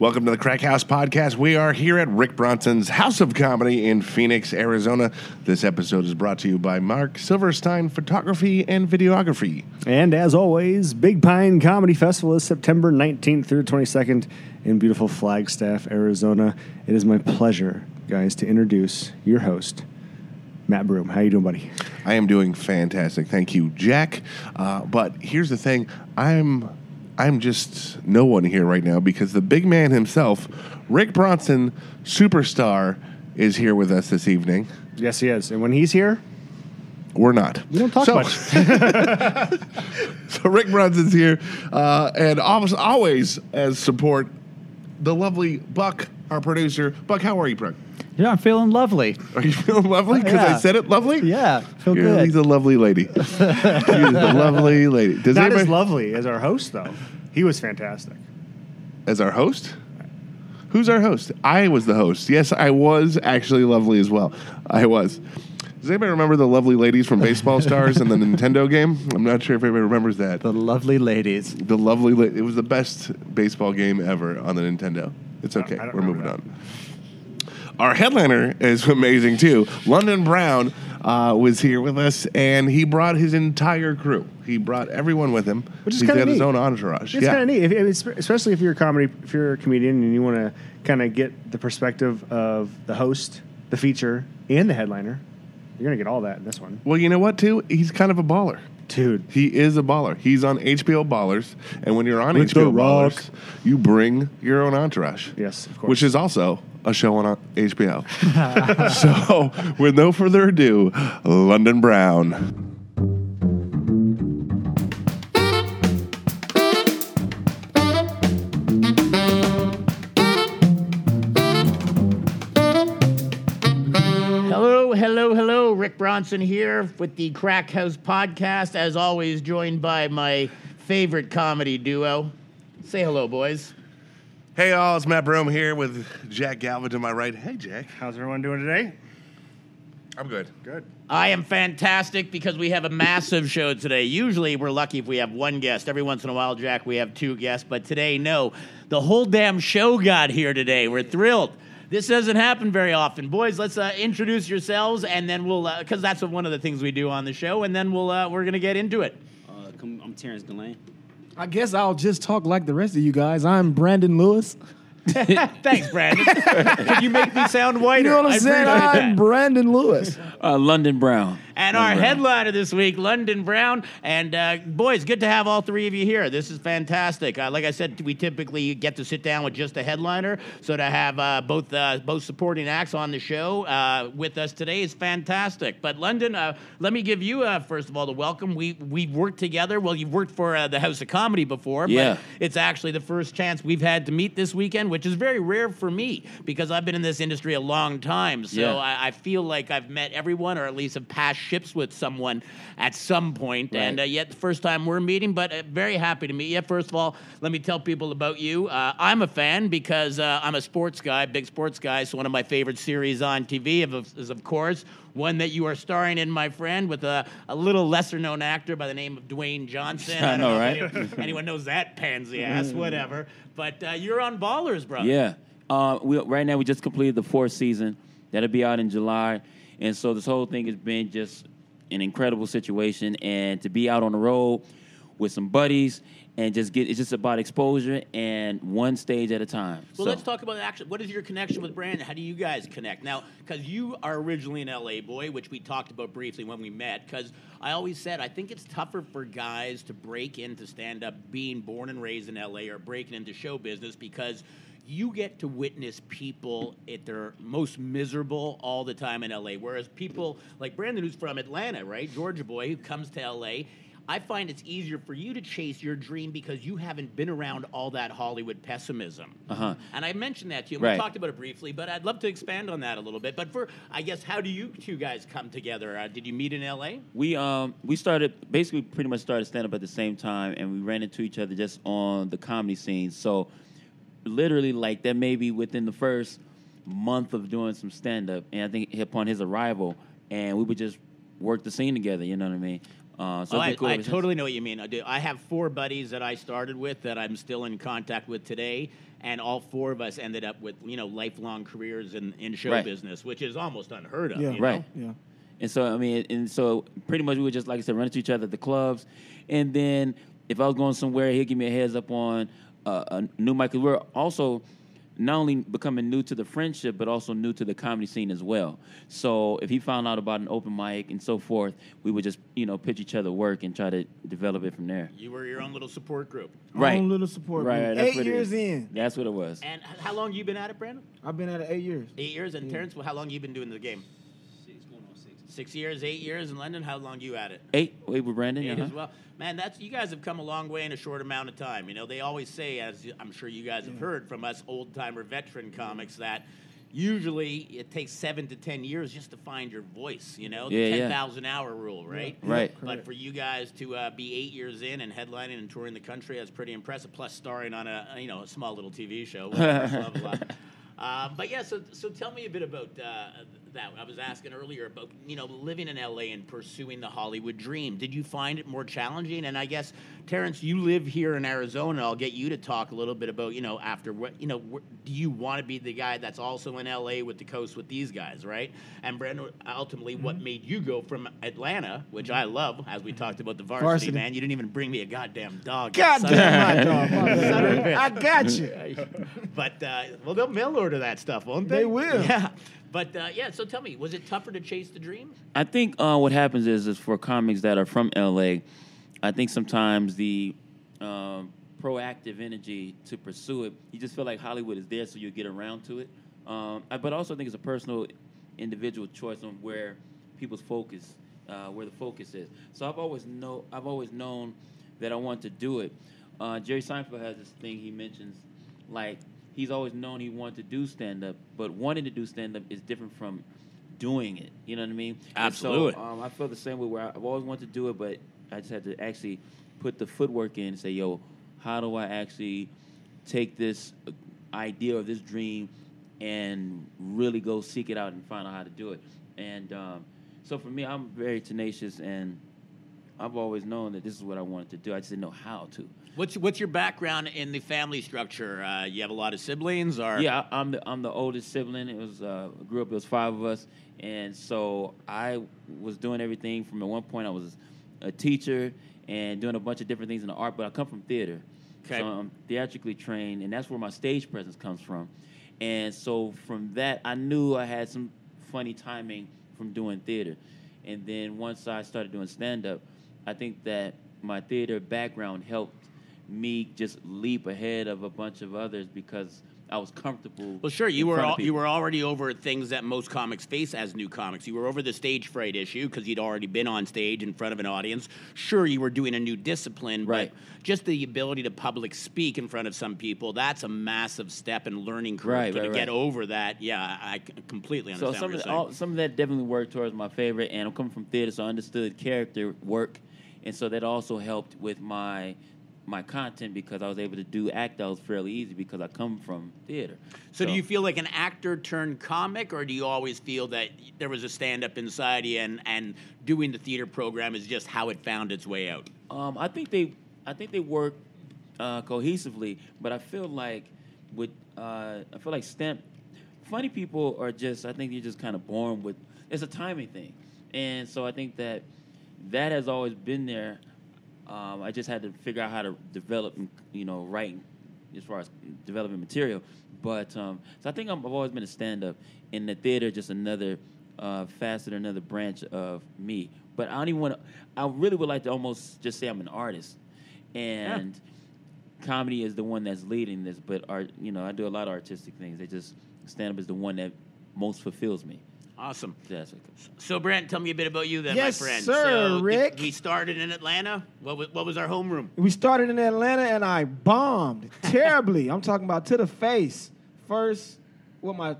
Welcome to the Crack House Podcast. We are here at Rick Bronson's House of Comedy in Phoenix, Arizona. This episode is brought to you by Mark Silverstein Photography and Videography. And as always, Big Pine Comedy Festival is September 19th through 22nd in beautiful Flagstaff, Arizona. It is my pleasure, guys, to introduce your host, Matt Broom. How you doing, buddy? I am doing fantastic. Thank you, Jack. Uh, but here's the thing I'm. I'm just no one here right now because the big man himself, Rick Bronson, superstar, is here with us this evening. Yes, he is. And when he's here, We're not. we don't talk So- much. So Rick Bronson's here, uh, and always, always as support, the lovely Buck, our producer. Buck, how are you, Buck? Yeah, I'm feeling lovely. Are you feeling lovely? Because I said it lovely. Yeah, feel Yeah, good. He's a lovely lady. He's a lovely lady. Does Not anybody, as lovely as our host, though. He was fantastic. as our host? Who's our host? I was the host. Yes, I was actually lovely as well. I was. Does anybody remember the lovely ladies from Baseball Stars and the Nintendo game? I'm not sure if anybody remembers that. The lovely ladies. The lovely, la- it was the best baseball game ever on the Nintendo. It's okay. I We're moving remember on. Our headliner is amazing too. London Brown uh, was here with us, and he brought his entire crew. He brought everyone with him. Which is He's got his own entourage. It's yeah. kind of neat, if, if especially if you're a comedy, if you're a comedian and you want to kind of get the perspective of the host, the feature, and the headliner. You're gonna get all that in this one, Well, you know what? Too, he's kind of a baller. dude. He is a baller. He's on HBO Ballers, and when you're on With HBO Ballers, you bring your own entourage. Yes, of course. Which is also a show on HBO. so, with no further ado, London Brown. Hello. Rick Bronson here with the Crack House podcast. As always, joined by my favorite comedy duo. Say hello, boys. Hey, all, it's Matt Broom here with Jack Galvin to my right. Hey, Jack. How's everyone doing today? I'm good. Good. I am fantastic because we have a massive show today. Usually, we're lucky if we have one guest. Every once in a while, Jack, we have two guests. But today, no. The whole damn show got here today. We're thrilled. This doesn't happen very often, boys. Let's uh, introduce yourselves, and then we'll, because that's one of the things we do on the show, and then we'll, uh, we're gonna get into it. Uh, come, I'm Terrence Delane. I guess I'll just talk like the rest of you guys. I'm Brandon Lewis. Thanks, Brandon. Can you make me sound whiter? You know what I'm I saying? I'm that. Brandon Lewis. Uh, London Brown. And our headliner this week, London Brown. And uh, boys, good to have all three of you here. This is fantastic. Uh, like I said, we typically get to sit down with just a headliner. So to have uh, both uh, both supporting acts on the show uh, with us today is fantastic. But London, uh, let me give you uh, first of all the welcome. We we've worked together. Well, you've worked for uh, the House of Comedy before, Yeah. but it's actually the first chance we've had to meet this weekend, which is very rare for me because I've been in this industry a long time. So Yeah. I, I feel like I've met everyone, or at least have passed ships with someone at some point. Right. And uh, yet, the first time we're meeting, but uh, very happy to meet you. First of all, let me tell people about you. Uh, I'm a fan because uh, I'm a sports guy, big sports guy. So one of my favorite series on TV is, of course, one that you are starring in, my friend, with a, a little lesser known actor by the name of Dwayne Johnson. I don't know, right? anyone, knows that pansy ass, whatever. But uh, you're on Ballers, bro. Yeah. Uh, we, right now, we just completed the fourth season. That'll be out in July. And so this whole thing has been just an incredible situation. And to be out on the road with some buddies and just get, it's just about exposure and one stage at a time. Well, So- let's talk about action. What is your connection with Brandon? How do you guys connect? Now, because you are originally an LA boy, which we talked about briefly when we met, because I always said I think it's tougher for guys to break into stand up being born and raised in LA or breaking into show business because you get to witness people at their most miserable all the time in LA. Whereas people like Brandon, who's from Atlanta, right? Georgia boy, who comes to LA. I find it's easier for you to chase your dream because you haven't been around all that Hollywood pessimism. Uh-huh. And I mentioned that to you. Right. We talked about it briefly, but I'd love to expand on that a little bit. But for, I guess, how do you two guys come together? Uh, did you meet in LA? We um we started basically pretty much started stand up at the same time, and we ran into each other just on the comedy scene. So literally, like that, maybe within the first month of doing some stand up, and I think upon his arrival, and we would just work the scene together. You know what I mean? Uh, so Oh, I, cool I totally know what you mean. I do. I have four buddies that I started with that I'm still in contact with today, and all four of us ended up with you know lifelong careers in, in show Right. business, which is almost unheard of. Yeah. you know? Right. Yeah. And so I mean, and so pretty much we would just like I said, run into each other at the clubs, and then if I was going somewhere, he'd give me a heads up on uh, a new mic. 'Cause we're also not only becoming new to the friendship, but also new to the comedy scene as well. So if he found out about an open mic and so forth, we would just you know pitch each other work and try to develop it from there. You were your own little support group. Right. Own little support Right. group. right, Eight years in. That's what it was. And how long you been at it, Brandon? I've been at it eight years. Eight years. And Terrence, well, how long you been doing the game? Six years, eight years in London. How long you at it? Eight. Wait, with Brandon. Eight uh-huh. as well. Man, that's you guys have come a long way in a short amount of time. You know, they always say, as I'm sure you guys have heard from us old timer veteran comics, that usually it takes seven to ten years just to find your voice. You know, the Yeah, yeah. ten thousand hour rule, right? Right. But for you guys to uh, be eight years in and headlining and touring the country, that's pretty impressive. Plus, starring on a you know a small little TV show. which I love a lot. Um, but yeah, so so tell me a bit about uh, that. I was asking earlier about you know living in LA and pursuing the Hollywood dream. Did you find it more challenging? And I guess Terrence, you live here in Arizona. I'll get you to talk a little bit about you know after what you know. wh- Do you want to be the guy that's also in LA with the coast with these guys, right? And Brandon, ultimately, what made you go from Atlanta, which I love, as we talked about the varsity, Varsity. man. You didn't even bring me a goddamn dog. God son of a- damn my dog. my bad. Son of a bitch. I got you. but uh, well, they'll mail order that stuff, won't they? They will. Yeah. But uh, yeah, so tell me, was it tougher to chase the dream? I think uh, what happens is, is for comics that are from LA, I think sometimes the um, proactive energy to pursue it, you just feel like Hollywood is there, so you get around to it. Um, I, but also, I think it's a personal, individual choice on where people's focus, uh, where the focus is. So I've always know, I've always known that I want to do it. Uh, Jerry Seinfeld has this thing he mentions, like he's always known he wanted to do stand up, but wanting to do stand up is different from doing it. You know what I mean? Absolutely. So, um, I feel the same way where I've always wanted to do it, but I just had to actually put the footwork in and say, yo, how do I actually take this uh, idea or this dream and really go seek it out and find out how to do it? And um, so for me, I'm very tenacious and I've always known that this is what I wanted to do. I just didn't know how to. What's what's your background in the family structure? Uh, you have a lot of siblings, or Yeah, I- I'm the I'm the oldest sibling. It was uh, grew up. It was five of us, and so I was doing everything. From at one point, I was a teacher and doing a bunch of different things in the art. But I come from theater, Okay. so I'm theatrically trained, and that's where my stage presence comes from. And so from that, I knew I had some funny timing from doing theater. And then once I started doing stand up, I think that my theater background helped me just leap ahead of a bunch of others because I was comfortable. Well, sure. You were al- you were already over things that most comics face as new comics. You were over the stage fright issue because you'd already been on stage in front of an audience. Sure, you were doing a new discipline, Right. but just the ability to public speak in front of some people—that's a massive step in learning curve. Right, so to right, get right. over that, yeah, I completely So understand some what of, the, all, some of that definitely worked towards my favorite, and I'm coming from theater, so I understood character work, and so that also helped with my my content because I was able to do act outs fairly easy because I come from theater. So, do you feel like an actor turned comic, or do you always feel that there was a stand up inside you and, and doing the theater program is just how it found its way out? Um, I think they, I think they work uh, cohesively, but I feel like with, uh, I feel like stamp, funny people are just, I think you're just kind of born with. It's a timing thing, and so I think that that has always been there. Um, I just had to figure out how to develop, you know, writing as far as developing material. But um, so I think I'm, I've always been a stand-up, in the theater just another uh, facet, another branch of me. But I don't even want to. I really would like to almost just say I'm an artist, and comedy is the one that's leading this. But art, you know, I do a lot of artistic things. They just stand-up is the one that most fulfills me. Awesome. That's what So, Brent, tell me a bit about you then, Yes, my friend. sir, so did- Rick. we started in Atlanta. What was, what was our homeroom? We started in Atlanta and I bombed terribly. I'm talking about to the face. First, well, my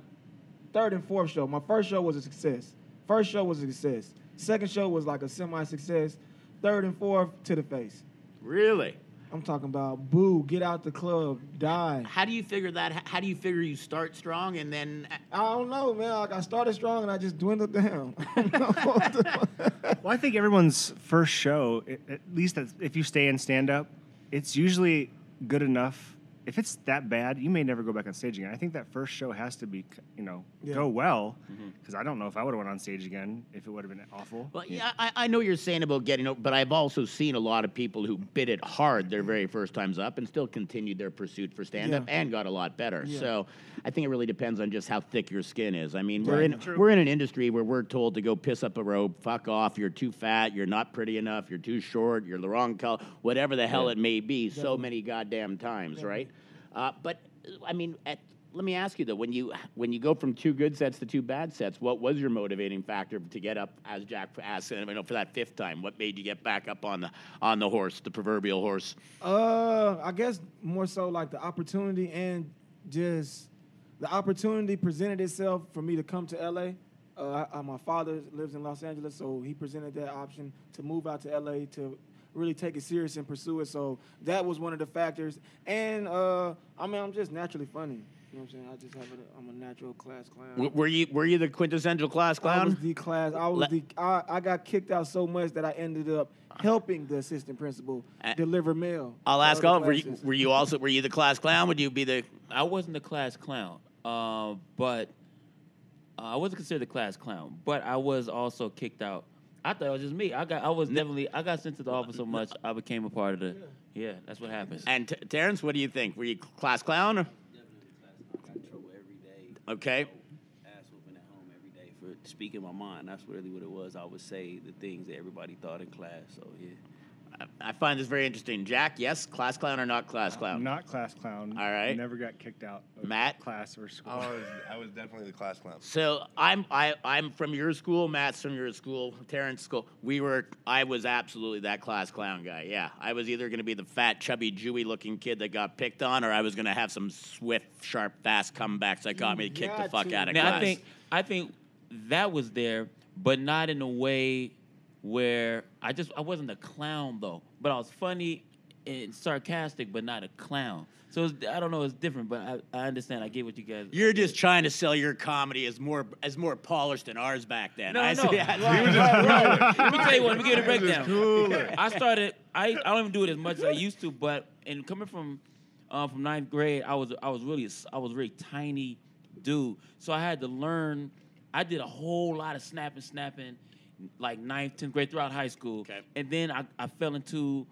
third and fourth show. My first show was a success. First show was a success. Second show was like a semi success. Third and fourth, to the face. Really? I'm talking about boo, get out the club, die. How do you figure that? How do you figure you start strong and then? Uh, I don't know, man. Like I started strong and I just dwindled down. Well, I think everyone's first show, at least if you stay in stand up, it's usually good enough. If it's that bad, you may never go back on stage again. I think that first show has to be, you know, Yeah. go well, mm-hmm. because I don't know if I would have went on stage again if it would have been awful. Well, yeah, I, I know you're saying about getting over, but I've also seen a lot of people who bit it hard their very first times up and still continued their pursuit for stand up Yeah. and got a lot better. Yeah. So I think it really depends on just how thick your skin is. I mean, we're Right. in True. we're in an industry where we're told to go piss up a rope, fuck off, you're too fat, you're not pretty enough, you're too short, you're the wrong color, whatever the hell it may be, so many goddamn times, right? Uh, but I mean, at, let me ask you though, when you when you go from two good sets to two bad sets, what was your motivating factor to get up, as Jack asked, you know, for that fifth time? What made you get back up on the on the horse, the proverbial horse? Uh, I guess more so like the opportunity and just the opportunity presented itself for me to come to LA. Uh, I, I- my father lives in Los Angeles, so he presented that option to move out to LA to really take it serious and pursue it. So that was one of the factors. And uh, I mean, I'm just naturally funny. You know what I'm saying? I just have a, I'm a natural class clown. W- were you were you the quintessential class I was clown? the class. I was Let- the. I, I got kicked out so much that I ended up helping the assistant principal Uh, deliver mail. I'll ask other all. Were you, were you also were you the class clown? Would you be the? I wasn't the class clown, uh, but uh, I wasn't considered the class clown. But I was also kicked out. I thought it was just me. I got. I was definitely. I got sent to the office so much. I became a part of the. Yeah, that's what happens. And T- Terrence, what do you think? Were you class clown? Or? Definitely class. I got in trouble every day. Okay. Ass whooping at home every day for speaking my mind. That's really what it was. I would say the things that everybody thought in class. So yeah. I- I find this very interesting. Jack, yes, class clown or not class uh, clown? Not class clown. All right. Never got kicked out of Matt? class or school. I was, I was definitely the class clown. So I'm I, I'm from your school. Matt's from your school. Terrence school. We were. I was absolutely that class clown guy. Yeah, I was either going to be the fat, chubby, Jewy-looking kid that got picked on, or I was going to have some swift, sharp, fast comebacks that got me to kick the fuck to. out of Now class. I think I think that was there, but not in a way where I just I wasn't a clown though, but I was funny and sarcastic, but not a clown. So it's, I don't know, it's different, but I, I understand. I get what you guys. You're just trying to sell your comedy as more as more polished than ours back then. No, I no. see- yeah. Let me tell you what. Let me give you a breakdown. I started. I, I don't even do it as much as I used to, but and coming from uh, from ninth grade, I was I was really a s- I was really tiny dude, so I had to learn. I did a whole lot of snapping, snapping, like ninth, tenth grade throughout high school, Okay. and then I, I fell into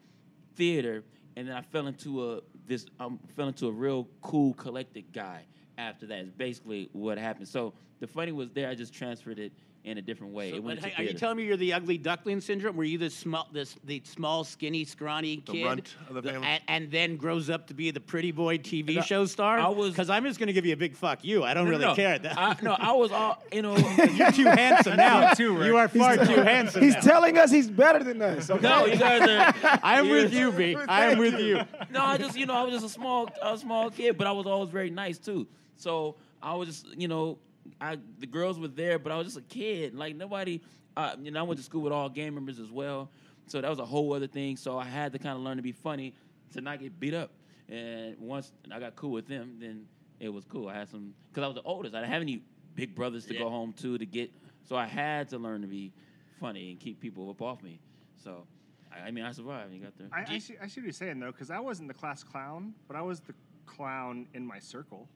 theater, and then I fell into a this um fell into a real cool, collected guy. After that is basically what happened. So the funny was there. I just transferred it in a different way. So, it went hey, are you telling me you're the ugly duckling syndrome? Were you the small, this the small, skinny, scrawny The kid, runt of the family? and, and then grows up to be the pretty boy TV No, show star? I was- because I'm just going to give you a big fuck you. I don't No, really no, care. I, no, I was all you know. you're too handsome now. too, Rick. you are far too handsome. He's now. telling us he's better than us. Okay? no, you guys are. I'm with you're- you, B. I'm with you. No, I just you know I was just a small a small kid, but I was always very nice too. So I was just you know I the girls were there, but I was just a kid. Like nobody. Uh, you know, I went to school with all gang members as well, so that was a whole other thing. So I had to kind of learn to be funny to not get beat up. And once I got cool with them, then it was cool. I had some because I was the oldest. I didn't have any big brothers to Yeah. go home to to get. So I had to learn to be funny and keep people up off me. So I, I mean, I survived. You got there. I, I, see, I see what you're saying though, because I wasn't the class clown, but I was the clown in my circle.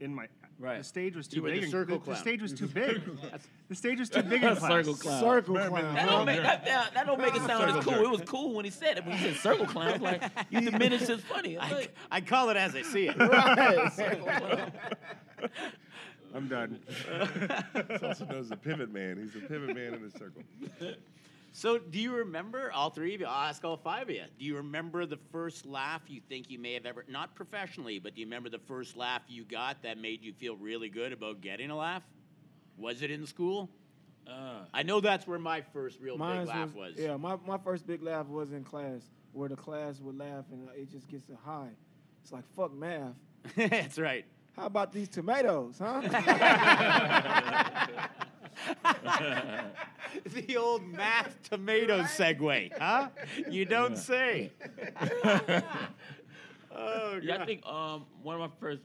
In my Right. the stage was too You big. the circle the, clown. stage was too big. the stage was too big in class. Circle clown. Circle clown. That don't make that, that, that don't make it sound as cool. It was cool when he said it. When he said circle clown, it's like you diminished his funny. It's I, like, I call it as I see it. circle clown. I'm done. He's also known as the pivot man. He's the pivot man in the circle. So, do you remember all three of you? I'll ask all five of you. Do you remember the first laugh you think you may have ever, not professionally, but do you remember the first laugh you got that made you feel really good about getting a laugh? Was it in school? Uh, I know that's where my first real Mine big laugh was. Yeah, my, my first big laugh was in class, where the class would laugh and it just gets a high. It's like fuck math. that's right. How about these tomatoes, huh? the old math tomato segue, huh? You don't say. oh, Yeah, I think um, one of my first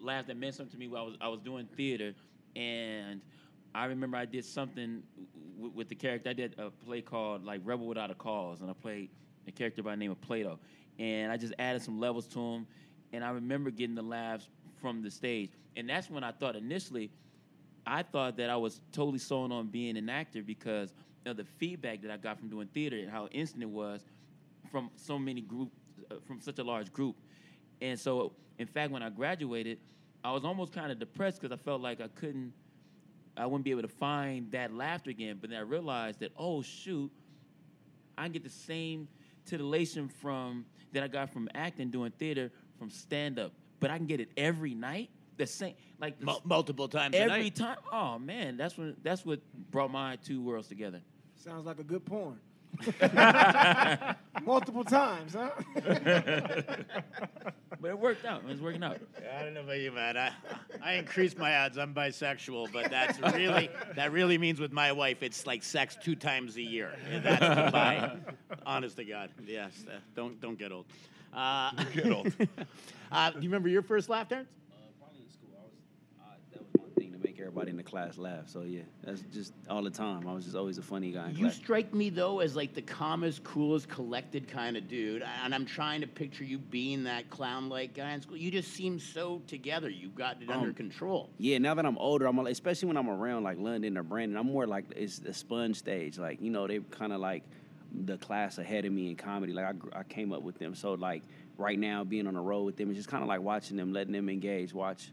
laughs that meant something to me while I was I was doing theater, and I remember I did something w- with the character. I did a play called like Rebel Without a Cause, and I played a character by the name of Plato, and I just added some levels to him, and I remember getting the laughs from the stage, and that's when I thought initially. I thought that I was totally sold on being an actor because of the feedback that I got from doing theater and how instant it was from so many group, uh, from such a large group. And so, in fact, when I graduated, I was almost kind of depressed because I felt like I couldn't, I wouldn't be able to find that laughter again. But then I realized that, oh shoot, I can get the same titillation from that I got from acting, doing theater, from stand up. But I can get it every night. The same, like the Mul- multiple times a every night. time. Oh man, that's when that's what brought my two worlds together. Sounds like a good porn. Multiple times, huh? But it worked out. It's working out. I don't know about you, man. I, I increased my odds. I'm bisexual, but that's really that really means with my wife, it's like sex two times a year. And that's goodbye. Honest to God, yes. Uh, don't don't get old. Uh, Get old. uh, do you remember your first laugh, Terrence? Uh, probably in school. I was, uh, that was my thing to make everybody in the class laugh. So yeah, that's just all the time. I was just always a funny guy You class. strike me though as like the calmest, coolest, collected kind of dude, and I'm trying to picture you being that clown-like guy in school. You just seem so together. You got it under Um, control. Yeah, now that I'm older, I'm especially when I'm around like London or Brandon, I'm more like it's the sponge stage. Like you know, they're kind of like the class ahead of me in comedy. Like I, I came up with them, so like right now being on the road with them is just kind of like watching them, letting them engage, watch.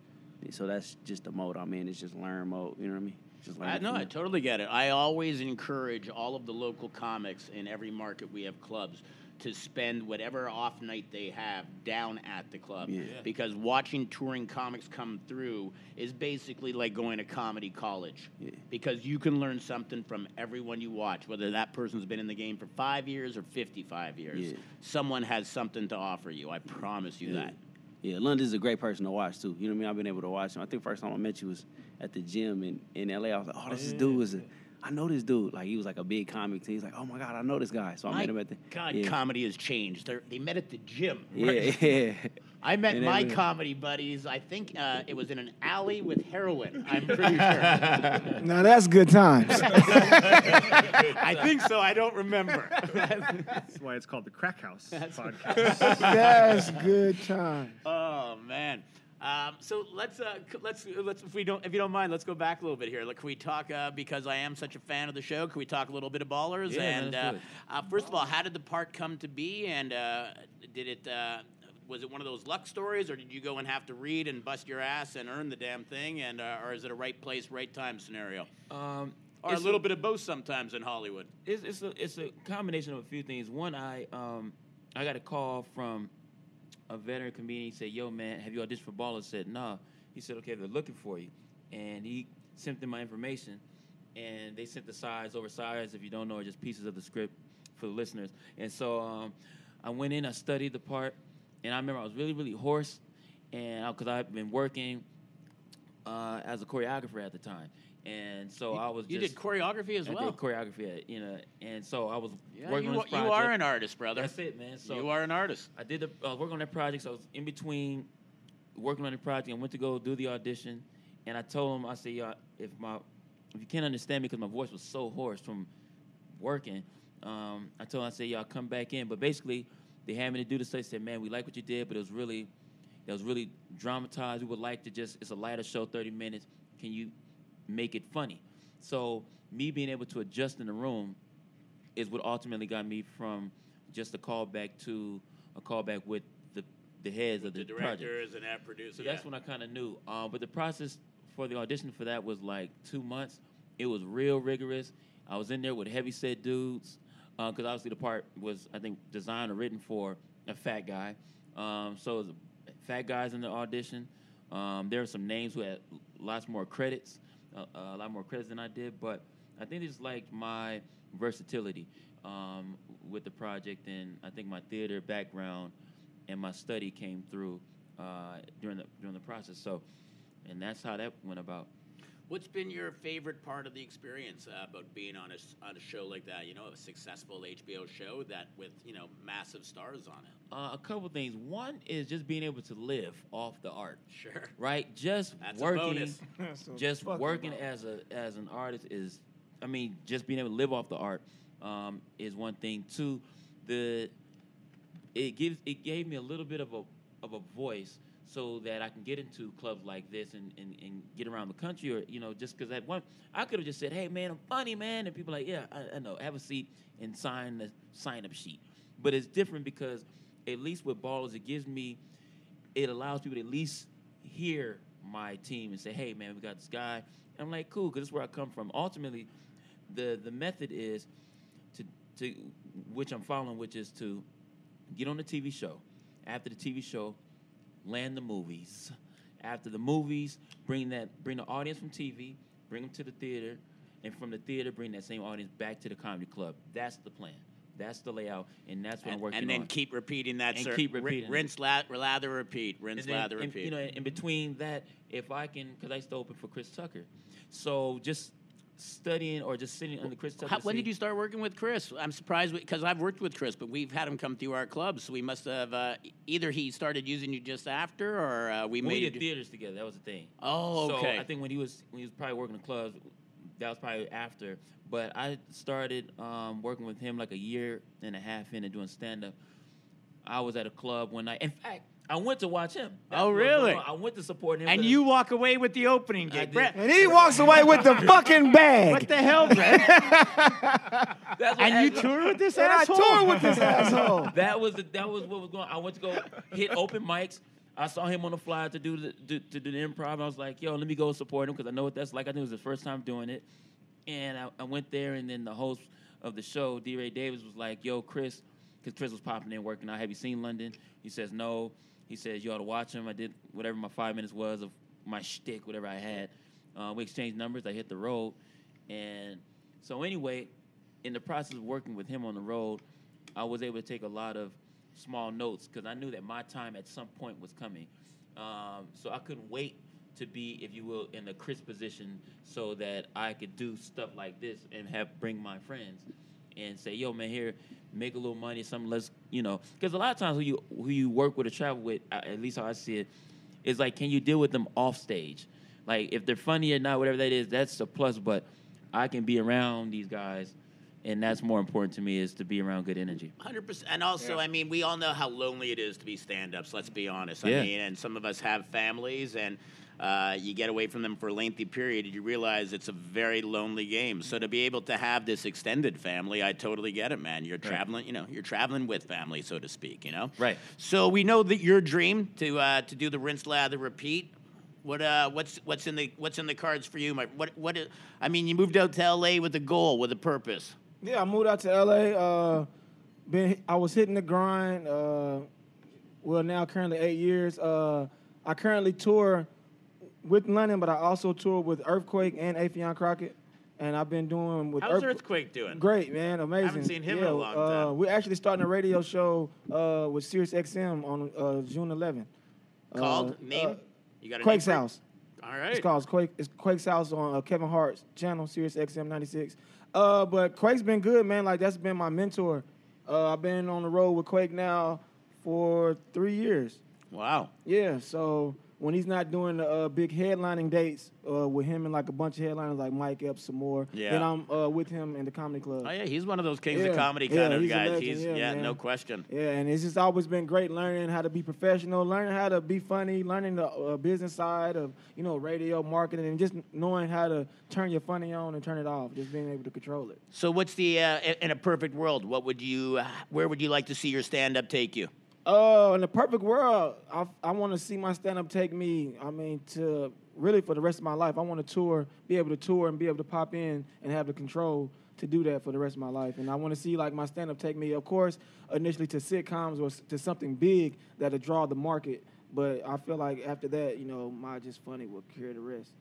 So that's just the mode I'm in. It's just learn mode. You know what I mean? Just learn. I, no, I totally get it. I always encourage all of the local comics in every market we have clubs to spend whatever off night they have down at the club. Yeah. Because watching touring comics come through is basically like going to comedy college. Yeah. Because you can learn something from everyone you watch, whether that person's been in the game for five years or 55 years. Yeah. Someone has something to offer you. I promise you that. Yeah, London's a great person to watch too. You know what I mean? I've been able to watch him. I think first time I met you was at the gym in, in LA. I was like, oh, this oh, is dude is a, I know this dude. Like he was like a big comic. He's like, oh my god, I know this guy. So I My met him at the. God, yeah. comedy has changed. They're, they met at the gym. Yeah, yeah. I met And my then comedy buddies. I think uh, it was in an alley with heroin. I'm pretty sure. now that's good times. I think so. I don't remember. That's why it's called the Crack House podcast. that's good times. oh man. Um, so let's uh, let's let's if we don't if you don't mind, let's go back a little bit here. Like, can we talk uh, because I am such a fan of the show? Can we talk a little bit of ballers? Yeah, and let's uh, do it. uh, first of all, how did the part come to be? And uh, did it uh, was it one of those luck stories, or did you go and have to read and bust your ass and earn the damn thing? And uh, or is it a right place, right time scenario? Um, Or a little bit of both sometimes in Hollywood. It's, it's a it's a combination of a few things. One, I um I got a call from a veteran comedian. He said, "Yo, man, have you auditioned for Ballers?" I said, "Nah." He said, "Okay, they're looking for you," and he sent them my information, and they sent the sides over sides. If you don't know, are just pieces of the script for the listeners. And so um, I went in, I studied the part, and I remember I was really really hoarse, and because I've been working uh, as a choreographer at the time, and so I was You just did choreography as I well. did choreography, at, you know, and so I was Yeah, working you, on this you are an artist, brother. That's it, man. So you are an artist. I did the I was working on that project. So I was in between working on the project. I went to go do the audition, and I told him, I said, "Y'all, if my if you can't understand me because my voice was so hoarse from working, um, I told him, I said, y'all come back in. But basically, they had me to do this. They said, man, we like what you did, but it was really it was really dramatized. We would like to just it's a lighter show, 30 minutes. Can you make it funny? So me being able to adjust in the room is what ultimately got me from just a callback to a callback with the the heads of the, the project. directors and that producer. So that's when I kind of knew. Um, but the process for the audition for that was like two months. It was real rigorous. I was in there with heavy set dudes because obviously the part was I think designed or written for a fat guy. Um, so was fat guys in the audition. Um, there were some names who had lots more credits, uh, a lot more credits than I did. But I think it's like my versatility um, with the project, and I think my theater background and my study came through uh, during the during the process. So, and that's how that went about. What's been your favorite part of the experience uh, about being on a s- on a show like that? You know, a successful HBO show that with you know massive stars on it. Uh, a couple things. One is just being able to live off the art. Sure. Right? Just That's a working, bonus. Just working bonus. as a as an artist is, I mean, just being able to live off the art um, is one thing. Two, the it gives it gave me a little bit of a of a voice so that I can get into clubs like this and, and, and get around the country or you know just because at one I could have just said hey man I'm funny man and people like yeah I, I know have a seat and sign the sign up sheet. But it's different because at least with ballers it gives me it allows people to at least hear my team and say hey man we got this guy. And I'm like cool because this is where I come from. Ultimately the the method is to to which I'm following which is to get on the TV show. After the TV show, land the movies. After the movies, bring that bring the audience from TV, bring them to the theater, and from the theater, bring that same audience back to the comedy club. That's the plan. That's the layout, and that's what I'm working on. and then on. keep repeating that. And sir. keep repeating it. Rinse, la- lather, repeat. Rinse, then, lather, in- repeat. you know, in between that, if I can, because I used to open for Chris Tucker, so just studying or just sitting under Chris Tucker. How, when did you start working with Chris? I'm surprised because I've worked with Chris, but we've had him come through our clubs. So we must have uh, either he started using you just after, or uh, we Well, we made did theaters together. That was the thing. Oh, okay. So I think when he was when he was probably working the clubs, that was probably after. But I started um, working with him like a year and a half in and doing stand up. I was at a club one night. In fact, I went to watch him. Oh, really? I went to support him. and but- you walk away with the opening I gig. did. Brett, And he walks away with the fucking bag. what the hell, Brett? That's what and you actually- tour with this asshole? and I asshole? toured with this asshole. that was the, that was what was going. I went to go hit open mics. I saw him on the flyer to do the do, to do the improv. I was like, yo, let me go support him because I know what that's like. I think it was the first time doing it, and I, I went there, and then the host of the show, D. Ray Davis, was like, yo, Chris, because Chris was popping in working out. Have you seen London? He says no. He says you ought to watch him. I did whatever my five minutes was of my shtick, whatever I had. Uh, we exchanged numbers. I hit the road, and so anyway, in the process of working with him on the road, I was able to take a lot of small notes because I knew that my time at some point was coming. Um, so I couldn't wait to be, if you will, in a Chris position so that I could do stuff like this and have bring my friends and say, "Yo, man, here, make a little money, something. Let's, you know." Because a lot of times who you who you work with or travel with, uh, at least how I see it, is like, can you deal with them off stage? Like if they're funny or not, whatever that is, that's a plus. But I can be around these guys, and that's more important to me is to be around good energy. Hundred percent, and also, I mean, we all know how lonely it is to be stand-ups. Let's be honest. I Yeah. mean, and some of us have families, and uh, you get away from them for a lengthy period, and you realize it's a very lonely game. So to be able to have this extended family, I totally get it, man. You're traveling, you know, you're traveling with family, so to speak. You know, Right. So we know that your dream to uh, to do the rinse, lather, repeat. What uh, what's what's in the what's in the cards for you, my what what? i- I mean, you moved out to L.A. with a goal, with a purpose. Yeah, I moved out to LA. Uh, been I was hitting the grind. Uh, well, now currently eight years. Uh, I currently tour with London, but I also toured with Earthquake and Affion Crockett, and I've been doing with How's Earth- Earthquake doing? Great, man, amazing. I haven't seen him in a long uh, time. We're actually starting a radio show uh, with Sirius XM on uh, June 11th. Called Uh, name? uh, you got a Quake's name? House. All right. It's called Quake. It's Quake's House on uh, Kevin Hart's channel, Sirius XM 96. Uh, but Quake's been good, man. Like that's been my mentor. Uh, I've been on the road with Quake now for three years. Wow. Yeah, so when he's not doing the uh, big headlining dates uh, with him and like a bunch of headliners like Mike Epps some more, Yeah. then I'm uh, with him in the comedy club. Oh yeah, he's one of those kings of Yeah. comedy Yeah, kind of he's guys. legend, he's yeah, yeah, no question. Yeah, and it's just always been great learning how to be professional, learning how to be funny, learning the uh, business side of you know radio marketing, and just knowing how to turn your funny on and turn it off. Just being able to control it. So what's the uh, in a perfect world? What would you? uh, Where would you like to see your stand up take you? Uh, in the perfect world, I I want to see my stand up take me. I mean, to really for the rest of my life, I want to tour, be able to tour and be able to pop in and have the control to do that for the rest of my life. And I want to see like my stand up take me, of course, initially to sitcoms or to something big that'll draw the market. But I feel like after that, you know, my just funny will carry the rest.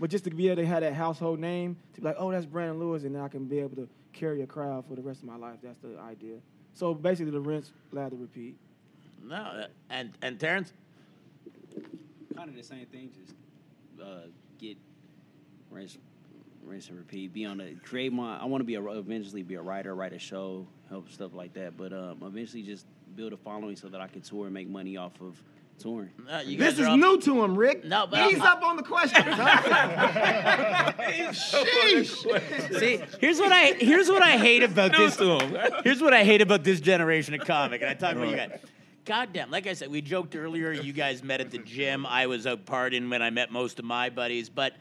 But just to be able to have that household name, to be like, oh, that's Brandon Lewis, and then I can be able to carry a crowd for the rest of my life. That's the idea. So basically, the rinse, lather, repeat. No, and and Terrence. kind of the same thing. Just uh, get rinse, rinse and repeat. Be on a create my. I want to be a eventually be a writer, write a show, help stuff like that. But um, eventually just build a following so that I can tour and make money off of touring. Uh, you This is up- new to him, Rick. No, but Ease I'm- up on the questions. huh? Sheesh. See, here's what I here's what I hate about this. Here's what I hate about this generation of comic, and I talk about you guys. Goddamn, like I said, we joked earlier. You guys met at the gym. I was out partying when I met most of my buddies, but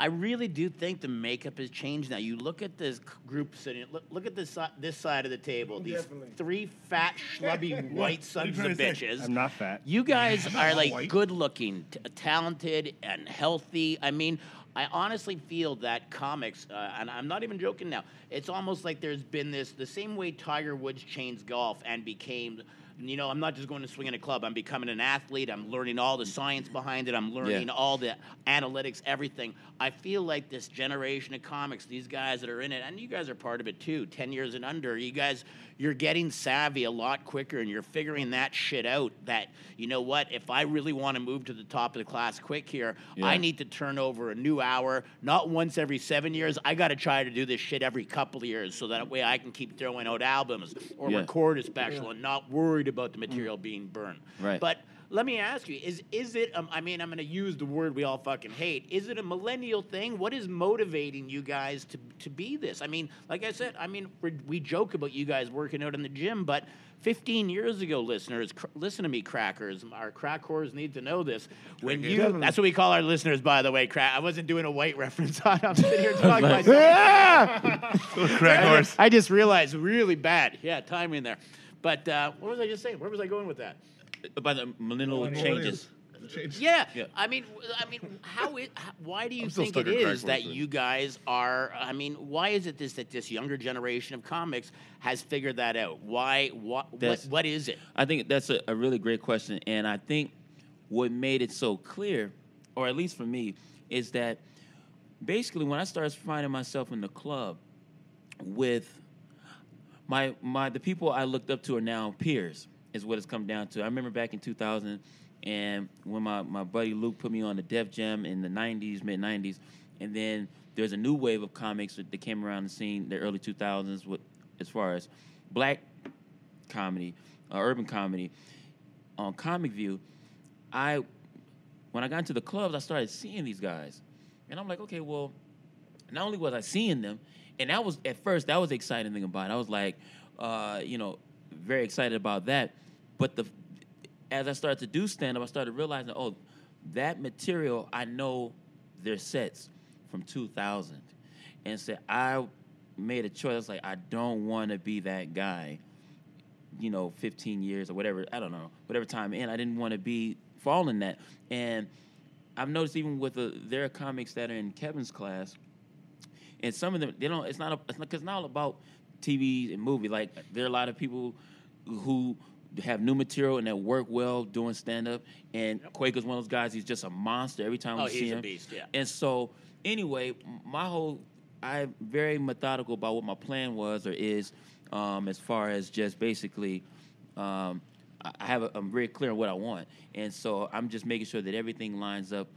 I really do think the makeup has changed now. You look at this group sitting. Look, look at this si- this side of the table. These Definitely. three fat, schlubby white sons of trying say? bitches. I'm not fat. You guys are like white. good looking, t- talented, and healthy. I mean, I honestly feel that comics, uh, and I'm not even joking now, it's almost like there's been this the same way Tiger Woods changed golf and became. You know, I'm not just going to swing in a club. I'm becoming an athlete. I'm learning all the science behind it. I'm learning Yeah. all the analytics, everything. I feel like this generation of comics, these guys that are in it, and you guys are part of it too, 10 years and under, you guys, you're getting savvy a lot quicker and you're figuring that shit out. That, you know what, if I really want to move to the top of the class quick here, I need to turn over a new hour, not once every seven years. I got to try to do this shit every couple of years so that way I can keep throwing out albums or Yeah. record a special and not worried about the material being burned. Right. But let me ask you: Is is it? Um, I mean, I'm going to use the word we all fucking hate. Is it a millennial thing? What is motivating you guys to to be this? I mean, like I said, I mean, we we joke about you guys working out in the gym, but 15 years ago, listeners, cr- listen to me, crackers. Our crack whores need to know this. When you, Definitely. that's what we call our listeners, by the way. Crack. I wasn't doing a white reference. on. I'm sitting here talking myself. Crack horse. I just realized really bad. Yeah, timing there. But uh, what was I just saying? Where was I going with that? By the millennial changes. Yeah, Yeah. I mean, I mean, how it? How, why do you I'm think it stuck at crack is that horse, you guys are? I mean, why is it this that this younger generation of comics has figured that out? Why? What? What, what is it? I think that's a, a really great question, and I think what made it so clear, or at least for me, is that basically when I started finding myself in the club with my my the people I looked up to are now peers, is what it's come down to. I remember back in 2000, and when my, my buddy Luke put me on the Def Jam in the 90s, mid 90s, and then there's a new wave of comics that came around the scene, the early 2000s, with as far as black comedy, uh, urban comedy. On Comic View, I when I got into the clubs, I started seeing these guys, and I'm like, okay, well, not only was I seeing them, and that was at first that was the exciting thing about it. I was like, uh, you know, very excited about that. But the as I started to do stand up, I started realizing, oh, that material I know their sets from 2000, and so I made a choice. I was like, I don't want to be that guy. You know, 15 years or whatever. I don't know, whatever time in. I didn't want to be falling that, and I've noticed even with the, there are comics that are in Kevin's class, and some of them they don't. It's not. A, it's not because it's not all about TV and movie. Like there are a lot of people who have new material and that work well doing stand up. And Quaker's one of those guys. He's just a monster every time Oh, we see he's a him. beast, yeah. And so anyway, my whole I'm very methodical about what my plan was or is, um, as far as just basically. Um, I I have a, I'm very clear on what I want, and so I'm just making sure that everything lines up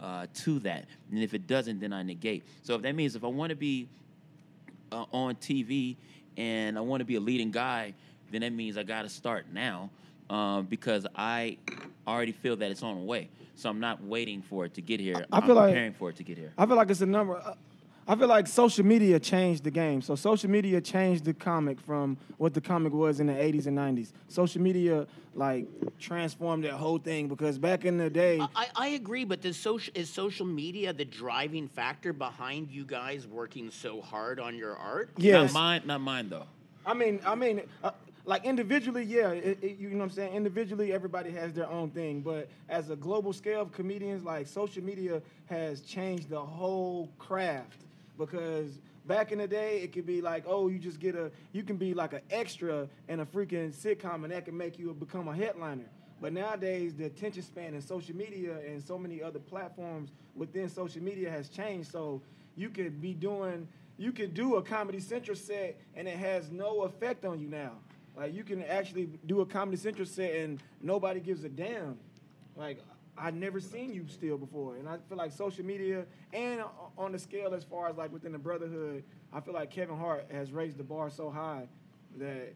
uh, to that. And if it doesn't, then I negate. So if that means if I want to be uh, on TV and I want to be a leading guy, then that means I got to start now um, because I already feel that it's on the way. So I'm not waiting for it to get here. I I'm feel like- preparing for it to get here. I feel like it's a number. I feel like social media changed the game. So social media changed the comic from what the comic was in the 80s and 90s. Social media like transformed that whole thing because back in the day, I, I agree, but does social, is social media the driving factor behind you guys working so hard on your art? yes, Not mine. Not mine though. I mean, I mean, uh, like individually, yeah, it, it- you know what I'm saying. Individually, everybody has their own thing, but as a global scale of comedians, like social media has changed the whole craft because back in the day, it could be like, oh, you just get a, you can be like an extra in a freaking sitcom, and that can make you become a headliner. But nowadays, the attention span in social media and so many other platforms within social media has changed. So you could be doing, you could do a Comedy Central set and it has no effect on you now. Like you can actually do a Comedy Central set and nobody gives a damn. Like I never seen you steal before, and I feel like social media and on the scale as far as like within the brotherhood, I feel like Kevin Hart has raised the bar so high that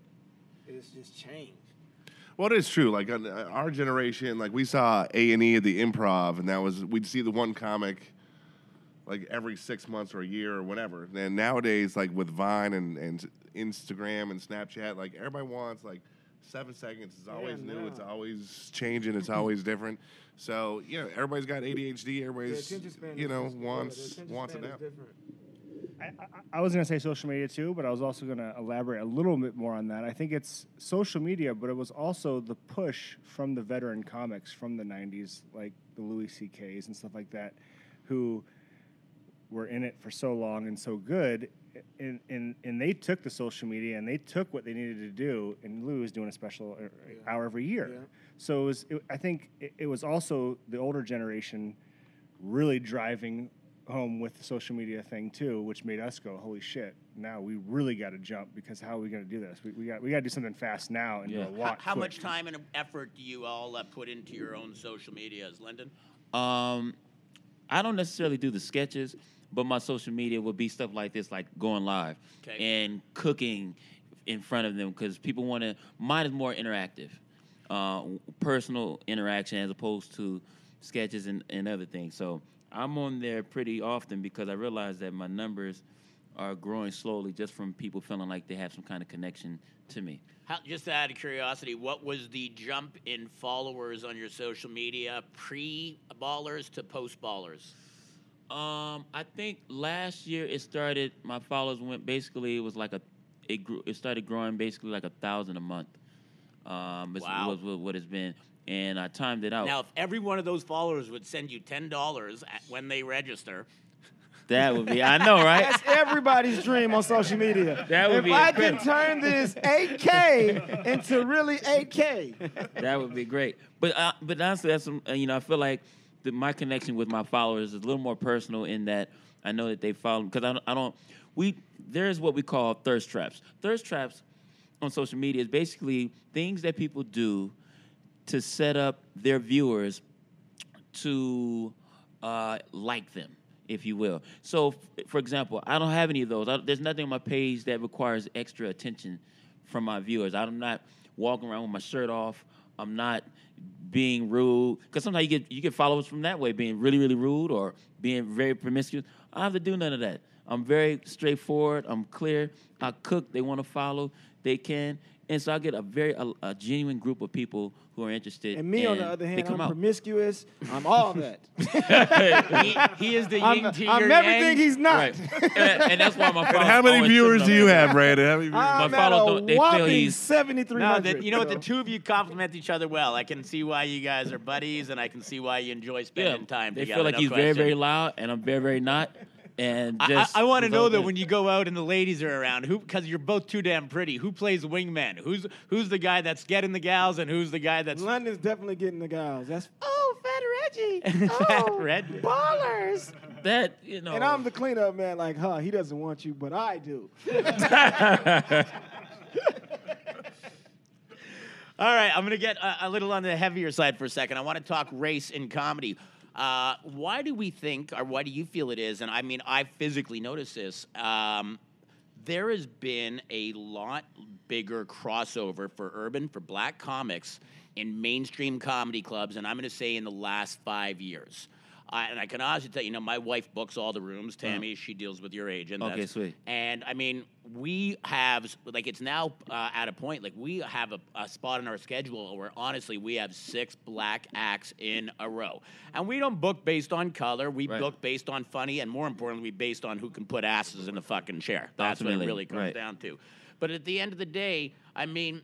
it's just changed. Well, it is true. Like uh, our generation, like we saw A and E at the Improv, and that was we'd see the one comic like every six months or a year or whatever. And nowadays, like with Vine and, and Instagram and Snapchat, like everybody wants like seven seconds. It's always Yeah, new. no. It's always changing. It's always different. So you know, everybody's got ADHD. Everybody's you know just- yeah, the wants wants it span now. different. I, I, I was going to say social media too, but I was also going to elaborate a little bit more on that. I think it's social media, but it was also the push from the veteran comics from the 90s, like the Louis C.K.'s and stuff like that, who were in it for so long and so good. And, and, and they took the social media and they took what they needed to do. And Louis was doing a special uh, hour every year. Yeah. So it was, it, I think it, it was also the older generation really driving home with the social media thing too, which made us go, "Holy shit! Now we really got to jump because how are we going to do this? We, we got we got to do something fast now and Yeah. do a How, lot." how quick." much time and effort do you all uh, put into your own social medias, London? Um, I don't necessarily do the sketches, but my social media would be stuff like this, like going live Okay. and cooking in front of them because people want to. Mine is more interactive, uh, personal interaction as opposed to sketches and, and other things. So I'm on there pretty often because I realize that my numbers are growing slowly just from people feeling like they have some kind of connection to me. How, just out of curiosity, what was the jump in followers on your social media pre ballers to post ballers? Um, I think last year it started. My followers went basically. It was like a, it grew. It started growing basically like a thousand a month. Um, is- Wow. was, was what it's been, and I timed it out. Now, if every one of those followers would send you ten dollars when they register, that would be. I know, right? That's everybody's dream on social media. That would if be If I can incredible. turn this 8K into really 8K, that would be great. But uh, but honestly, that's some, uh, you know I feel like the, my connection with my followers is a little more personal in that I know that they follow because I don't, I don't we there's what we call thirst traps. Thirst traps on social media is basically things that people do to set up their viewers to uh, like them, if you will. So, for example, I don't have any of those. I, there's nothing on my page that requires extra attention from my viewers. I'm not walking around with my shirt off. I'm not being rude because sometimes you get you get followers from that way, being really really rude or being very promiscuous. I have to do none of that. I'm very straightforward. I'm clear. I cook. They want to follow. They can. And so I get a very a, a genuine group of people who are interested. and me on the other hand, I'm out. promiscuous. I'm all that. he, he is the I'm, yin to I'm your everything yang. he's not. Right. and, and that's why my And followers how many viewers do you have, Brandon? How many viewers? I'm followers at don't- a they feel he's- 7,300. No, you know what? The two of you complement each other well. I can see why you guys are buddies, and I can see why you enjoy spending time they together. feel like no he's very, very loud, and I'm very, very not. And I, just I, want to know that when you go out and the ladies are around, who because you're both too damn pretty. Who plays wingman? Who's who's the guy that's getting the gals, and who's the guy that's London's definitely getting the gals. That's oh, Fat Reggie. Fat Oh, Red? ballers. that you know. And I'm the cleanup man. Like, huh? He doesn't want you, but I do. All right, I'm going to get a, a little on the heavier side for a second. I want to talk race in comedy. Uh, why do we think, or why do you feel it is? And I mean, I physically notice this. Um, there has been a lot bigger crossover for urban, for black comics in mainstream comedy clubs, and I'm going to say in the last five years. I, and I can honestly tell you, you know, my wife books all the rooms. Tammy, she deals with your agent. Okay, That's- sweet. and I mean, we have like it's now uh, at a point like we have a, a spot in our schedule where honestly we have six black acts in a row, and we don't book based on color. We Right. book based on funny, and more importantly, we based on who can put asses in a fucking chair. That's what it Ultimately, really comes right. down to. But at the end of the day, I mean.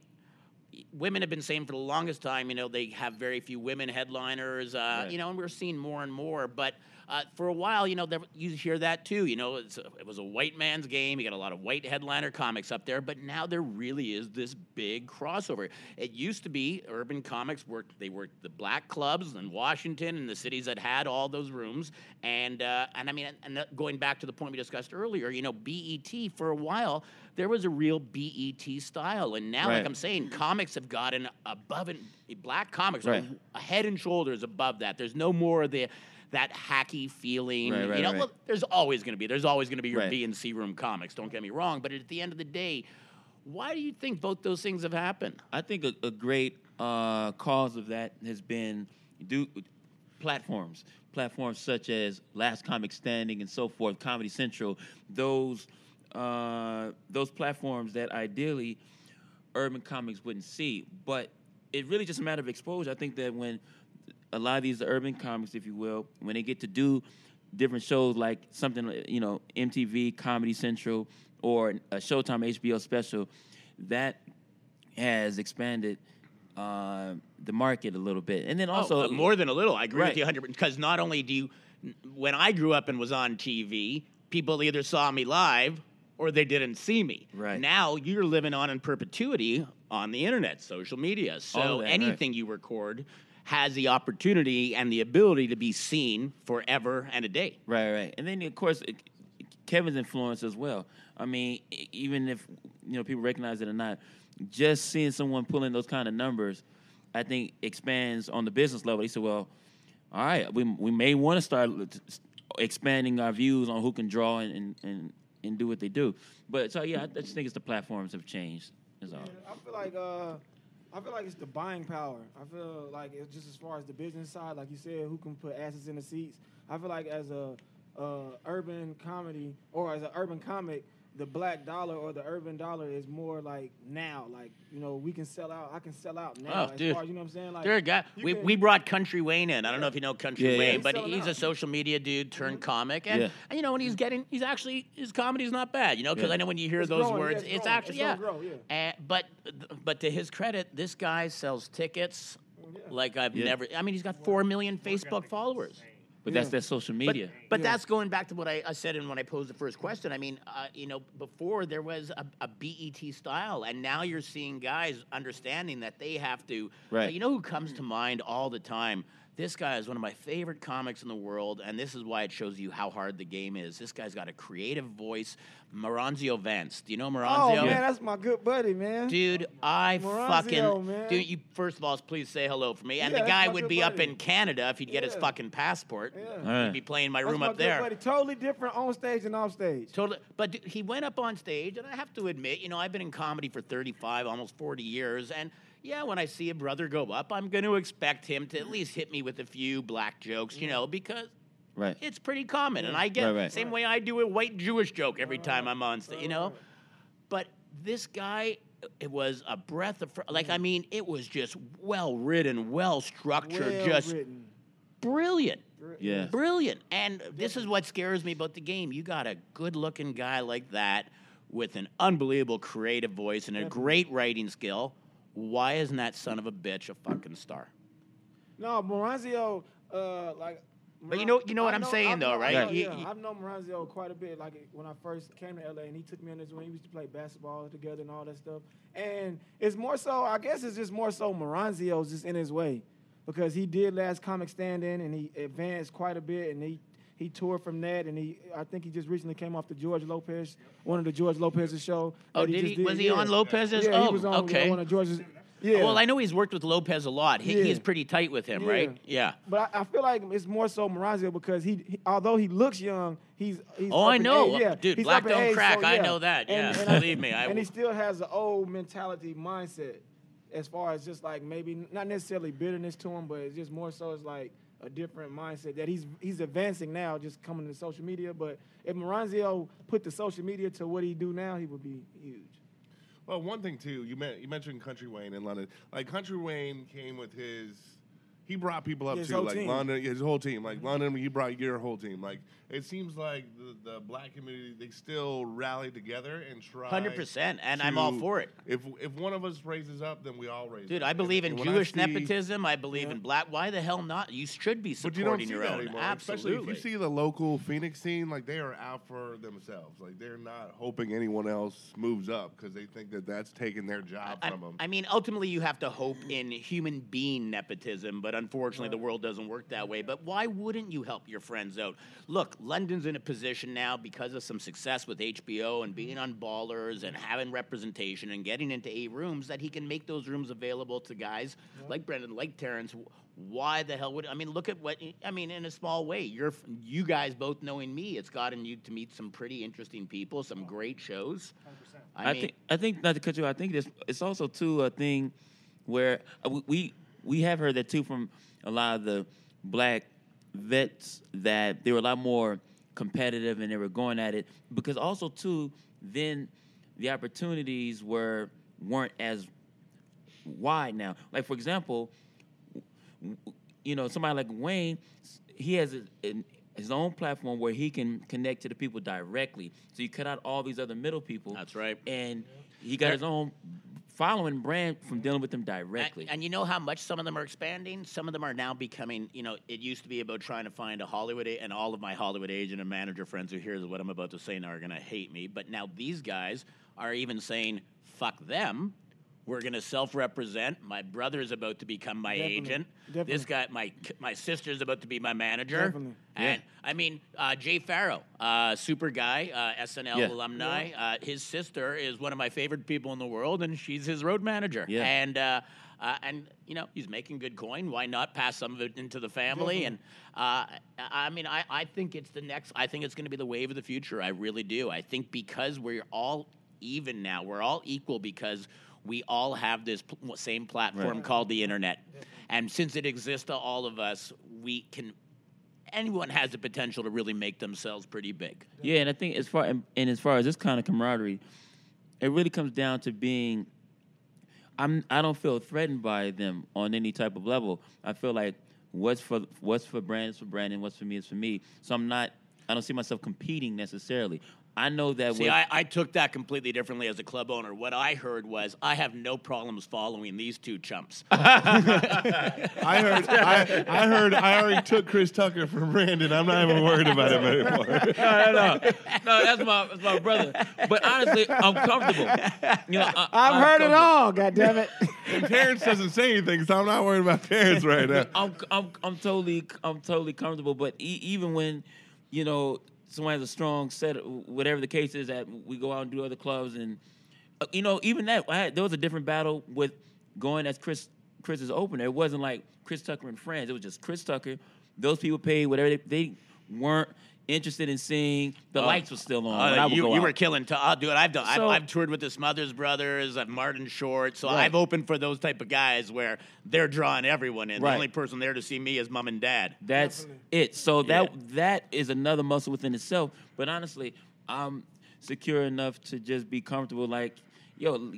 Women have been saying for the longest time, you know, they have very few women headliners, uh, Right. you know, and we're seeing more and more. But uh, for a while, you know, there, you hear that too. You know, it's a, it was a white man's game. You got a lot of white headliner comics up there, but now there really is this big crossover. It used to be urban comics worked. They worked the black clubs in Washington and the cities that had all those rooms. And uh, and I mean, and going back to the point we discussed earlier, you know, BET for a while there was a real BET style, and now, like I'm saying, comics have gotten above and black comics Right. head and shoulders above that. There's no more of the that hacky feeling. Right, right, you know, right. well, there's always going to be. There's always going to be your. B and C room comics. Don't get me wrong, but at the end of the day, why do you think both those things have happened? I think a, a great uh, cause of that has been do platforms, platforms such as Last Comic Standing and so forth, Comedy Central. Those uh, those platforms that ideally urban comics wouldn't see, but it really just a matter of exposure. I think that when a lot of these urban comics, if you will, when they get to do different shows like something you know MTV, Comedy Central, or a Showtime HBO special, that has expanded uh, the market a little bit. And then also oh, uh, more than a little. I agree Right. with you 100 because not only do you, when I grew up and was on TV, people either saw me live or they didn't see me. Right. Now you're living on in perpetuity on the internet, social media. So that, right. anything you record has the opportunity and the ability to be seen forever and a day. Right, right. And then of course it- Kevin's influence as well. I mean, even if you know people recognize it or not, just seeing someone pulling those kind of numbers, I think expands on the business level. He said, "Well, all right, we we may want to start l- t- s- expanding our views on who can draw and and, and, and do what they do." But so yeah, I I just think it's the platforms have changed. Is all. I feel like uh, I feel like it's the buying power. I feel like it's just as far as the business side, like you said, who can put asses in the seats. I feel like as a uh, urban comedy or as an urban comic, the black dollar or the urban dollar is more like now. Like you know, we can sell out. I can sell out now. Oh, as dude. far as you know what I'm saying. Like There, guy. We, can- we brought Country Wayne in. I don't know if you know Country Yeah, yeah. Wayne, He's but selling he's a social media dude turned comic, and, Yeah. and you know, when he's getting, he's actually his comedy's not bad, you know, because Yeah. I know when you hear It's those growing, yeah, words, it's it's actually It's yeah. grow, yeah. Uh, but but to his credit, this guy sells tickets like I've Yeah. never. I mean, he's got four million Facebook followers. But that's Yeah. their social media. but Yeah. that's going back to what I, I said in when I posed the first question. I mean, uh, you know, before there was a, a BET style, and now you're seeing guys understanding that they have to. Right. you know who comes to mind all the time? This guy is one of my favorite comics in the world, and this is why it shows you how hard the game is. This guy's got a creative voice. Maronzio Vance. Do you know Maronzio? Oh Maronzio? man, that's my good buddy, man. Dude, I Maronzio, fucking man. dude. You first of all, please say hello for me. And Yeah, the guy would good be up in Canada if he'd get his fucking passport. Yeah. All right. He'd be playing my That's room my up good there. buddy. Totally different on stage and off stage. Totally, but d- he went up on stage, and I have to admit, you know, I've been in comedy for 35, almost 40 years, and yeah, when I see a brother go up, I'm going to expect him to at least hit me with a few black jokes, you know, because Right. it's pretty common, and I get Right, right. same way I do a white Jewish joke every time I'm on stage, you know. But this guy, it was a breath of fr- like I mean, it was just well written, well structured, Well just written. brilliant. Yeah. Brilliant. And this is what scares me about the game. You got a good looking guy like that with an unbelievable creative voice and a great writing skill. Why isn't that son of a bitch a fucking star? No, Maronzio, uh, like. But you know- you know what I I'm saying, I've though, right? I know, You- yeah, you- I've known Maronzio quite a bit. Like when I first came to LA, and he took me under his wing. We used to play basketball together and all that stuff. And it's more so, I guess, it's just more so Maronzio's just in his way, because he did Last Comic Standing, and he advanced quite a bit, and he. He toured from that, and he. I think he just recently came off the George Lopez, one of the George Lopez's show. Oh, did he? Was he yeah. on Lopez's? Yeah, oh, he was on okay. one of George's. Yeah. Well, I know he's worked with Lopez a lot. He, Yeah. He's pretty tight with him, right? Yeah. But I, I feel like it's more so Maronzio because he, he- although he looks young, he's, he's Oh, I know. yeah, Dude, he's black don't age, crack. so, I know that. Yeah, I- believe me, I and will. he still has the old mentality mindset, as far as just like maybe not necessarily bitterness to him, but it's just more so it's like a different mindset that he's he's advancing now, just coming to social media. But if Maronzio put the social media to what he do now, he would be huge. Well, one thing too, you, men- you mentioned Country Wayne in London. Like Country Wayne came with his he brought people up His too, whole like team. London, his whole team. Like mm-hmm. London, he brought your whole team. Like it seems like the, the black community they still rally together and try. 100%, and I'm all for it. If if one of us raises up, then we all raise. Up. Dude, up. I believe in And when I Jewish see- nepotism. I believe in black. Why the hell not? You should be But you don't supporting see your that own. anymore. Absolutely. Especially if you see the local Phoenix scene, like they are out for themselves. Like they're not hoping anyone else moves up because they think that that's taking their job I, from them. I mean, ultimately, you have to hope in human being nepotism, but unfortunately, the world doesn't work that way. But why wouldn't you help your friends out? Look, London's in a position now because of some success with HBO and being on Ballers and having representation and getting into eight rooms that he can make those rooms available to guys like Brendan, like Terrence. Why the hell would I mean? Look at what I mean in a small way. You're you guys both knowing me. It's gotten you to meet some pretty interesting people, some great shows. I, mean, think I think not to cut you. I think this it's also too a thing where uh, we- we have heard that too from a lot of the black vets that they were a lot more competitive and they were going at it because also too then the opportunities were weren't as wide now. Like for example, you know, somebody like Wayne, he has a, an- his own platform where he can connect to the people directly. So you cut out all these other middle people. That's right. And he got his own following brand from dealing with them directly. And, and you know how much some of them are expanding? Some of them are now becoming, you know, it used to be about trying to find a Hollywood, and all of my Hollywood agent and manager friends who hear what I'm about to say now are going to hate me. But now these guys are even saying, fuck them. We're going to self represent. My brother is about to become my Definitely. agent. Definitely. This guy, my my sister's about to be my manager. Definitely. And I mean, uh, Jay Pharoah, uh, super guy, uh, SNL Yeah. alumni. Uh, his sister is one of my favorite people in the world, and she's his road manager. Yeah. And uh, uh, and you know he's making good coin. Why not pass some of it into the family? And uh, I I mean, I, I think it's the next. I think it's going to be the wave of the future. I really do. I think because we're all even now, we're all equal because we all have this pl- same platform called the internet. And since it exists to all of us, we can. Anyone has the potential to really make themselves pretty big. Yeah, and I think as far and, and as far as this kind of camaraderie, it really comes down to being. I'm I don't feel threatened by them on any type of level. I feel like what's for what's for Brandon is for Brandon, what's for me is for me. So I'm not. I don't see myself competing necessarily. I know that. See, I, I took that completely differently as a club owner. What I heard was, I have no problems following these two chumps. I heard, I, I heard, I already took Chris Tucker from Brandon. I'm not even worried about him anymore. no, no, no, no. That's my that's my brother. But honestly, I'm comfortable. You know, I, I've I'm heard it all. God damn it. And Terrence doesn't say anything, so I'm not worried about Terrence right now. I'm I'm I'm totally I'm totally comfortable. But e- even when you know someone has a strong set, whatever the case is, that we go out and do other clubs, and uh, you know even that had, there was a different battle with going as Chris Chris's opener. It wasn't like Chris Tucker and friends. It was just Chris Tucker. Those people paid whatever they, they weren't interested in seeing. The lights were still on. Uh, when I would you, you were killing. T- I'll do it. I've done. So- I've, I've toured with the Smothers Brothers. I've Martin Short. So Right. I've opened for those type of guys where they're drawing everyone in. Right. The only person there to see me is mom and dad. That's it. So that Yeah. that is another muscle within itself. But honestly, I'm secure enough to just be comfortable. Like, yo,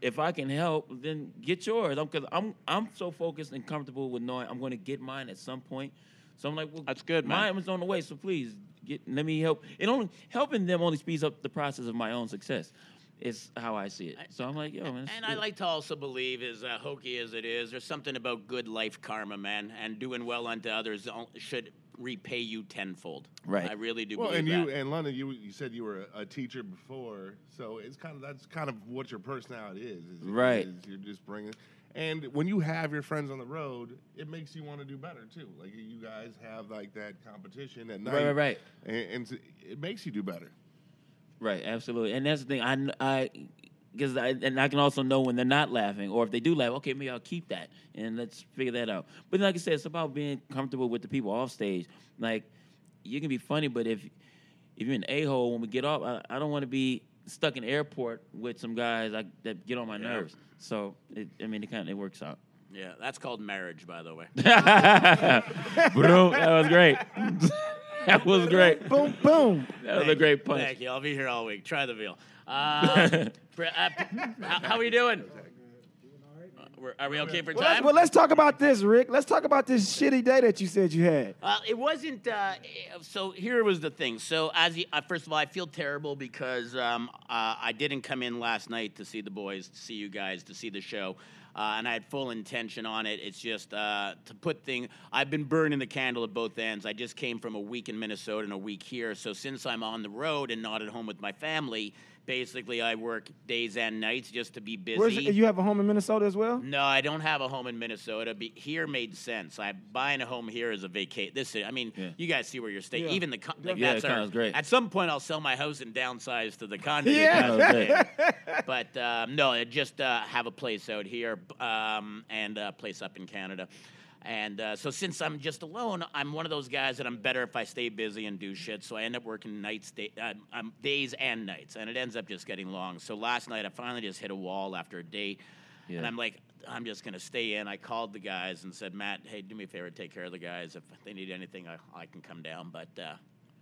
if I can help, then get yours. I'm because I'm I'm so focused and comfortable with knowing I'm going to get mine at some point. So I'm like, well, That's good, man. Mine was on the way, so please get let me help. It only helping them only speeds up the process of my own success. Is how I see it. So I'm like, yo, man. And I like to also believe, as uh, hokey as it is, there's something about good life karma, man, and doing well unto others should repay you tenfold. Right. I really do Well, believe and that. you and London, you you said you were a, a teacher before, so it's kind of that's kind of what your personality is. is Right. is you're just bringing, and when you have your friends on the road, it makes you want to do better too. Like you guys have like that competition at night, Right, right, right. and, and it makes you do better. Right, absolutely, and that's the thing. I, I, because I, and I can also know when they're not laughing, or if they do laugh. Okay, maybe I'll keep that, and let's figure that out. But like I said, it's about being comfortable with the people off stage. Like, you can be funny, but if if you're an a hole when we get off, I, I don't want to be stuck in airport with some guys like, that get on my nerves. So, it, I mean, it kind of it works out. yeah, that's called marriage, by the way. Bro, that was great. that was great. boom, boom. That was a great punch. Thank you. I'll be here all week. Try the veal. Uh, Br- uh, how, how are you doing? We're, are we okay for Well, let's, time? well, let's talk about this, Rick. Let's talk about this shitty day that you said you had. Uh, it wasn't. Uh, so here was the thing. So as you, uh, first of all, I feel terrible because um, uh, I didn't come in last night to see the boys, to see you guys, to see the show. Uh, and I had full intention on it. It's just uh, to put thing. I've been burning the candle at both ends. I just came from a week in Minnesota and a week here. So since I'm on the road and not at home with my family, basically I work days and nights just to be busy. Where's, you have a home in Minnesota as well? No, I don't have a home in Minnesota. Be, here made sense. I buying a home here is a vacate. This, is, I mean, Yeah. you guys see where you're staying. Yeah. Even the, con- like, Yeah, that's our- condo's great. At some point, I'll sell my house and downsize to the condo. Yeah. But um, no, I just uh, have a place out here um, and a place up in Canada. And uh, so since I'm just alone, I'm one of those guys that I'm better if I stay busy and do shit. So I end up working nights, day, uh, um, days and nights, and it ends up just getting long. So last night I finally just hit a wall after a day, Yeah. and I'm like, I'm just gonna stay in. I called the guys and said, Matt, hey, do me a favor, take care of the guys. If they need anything, I, I can come down. But uh,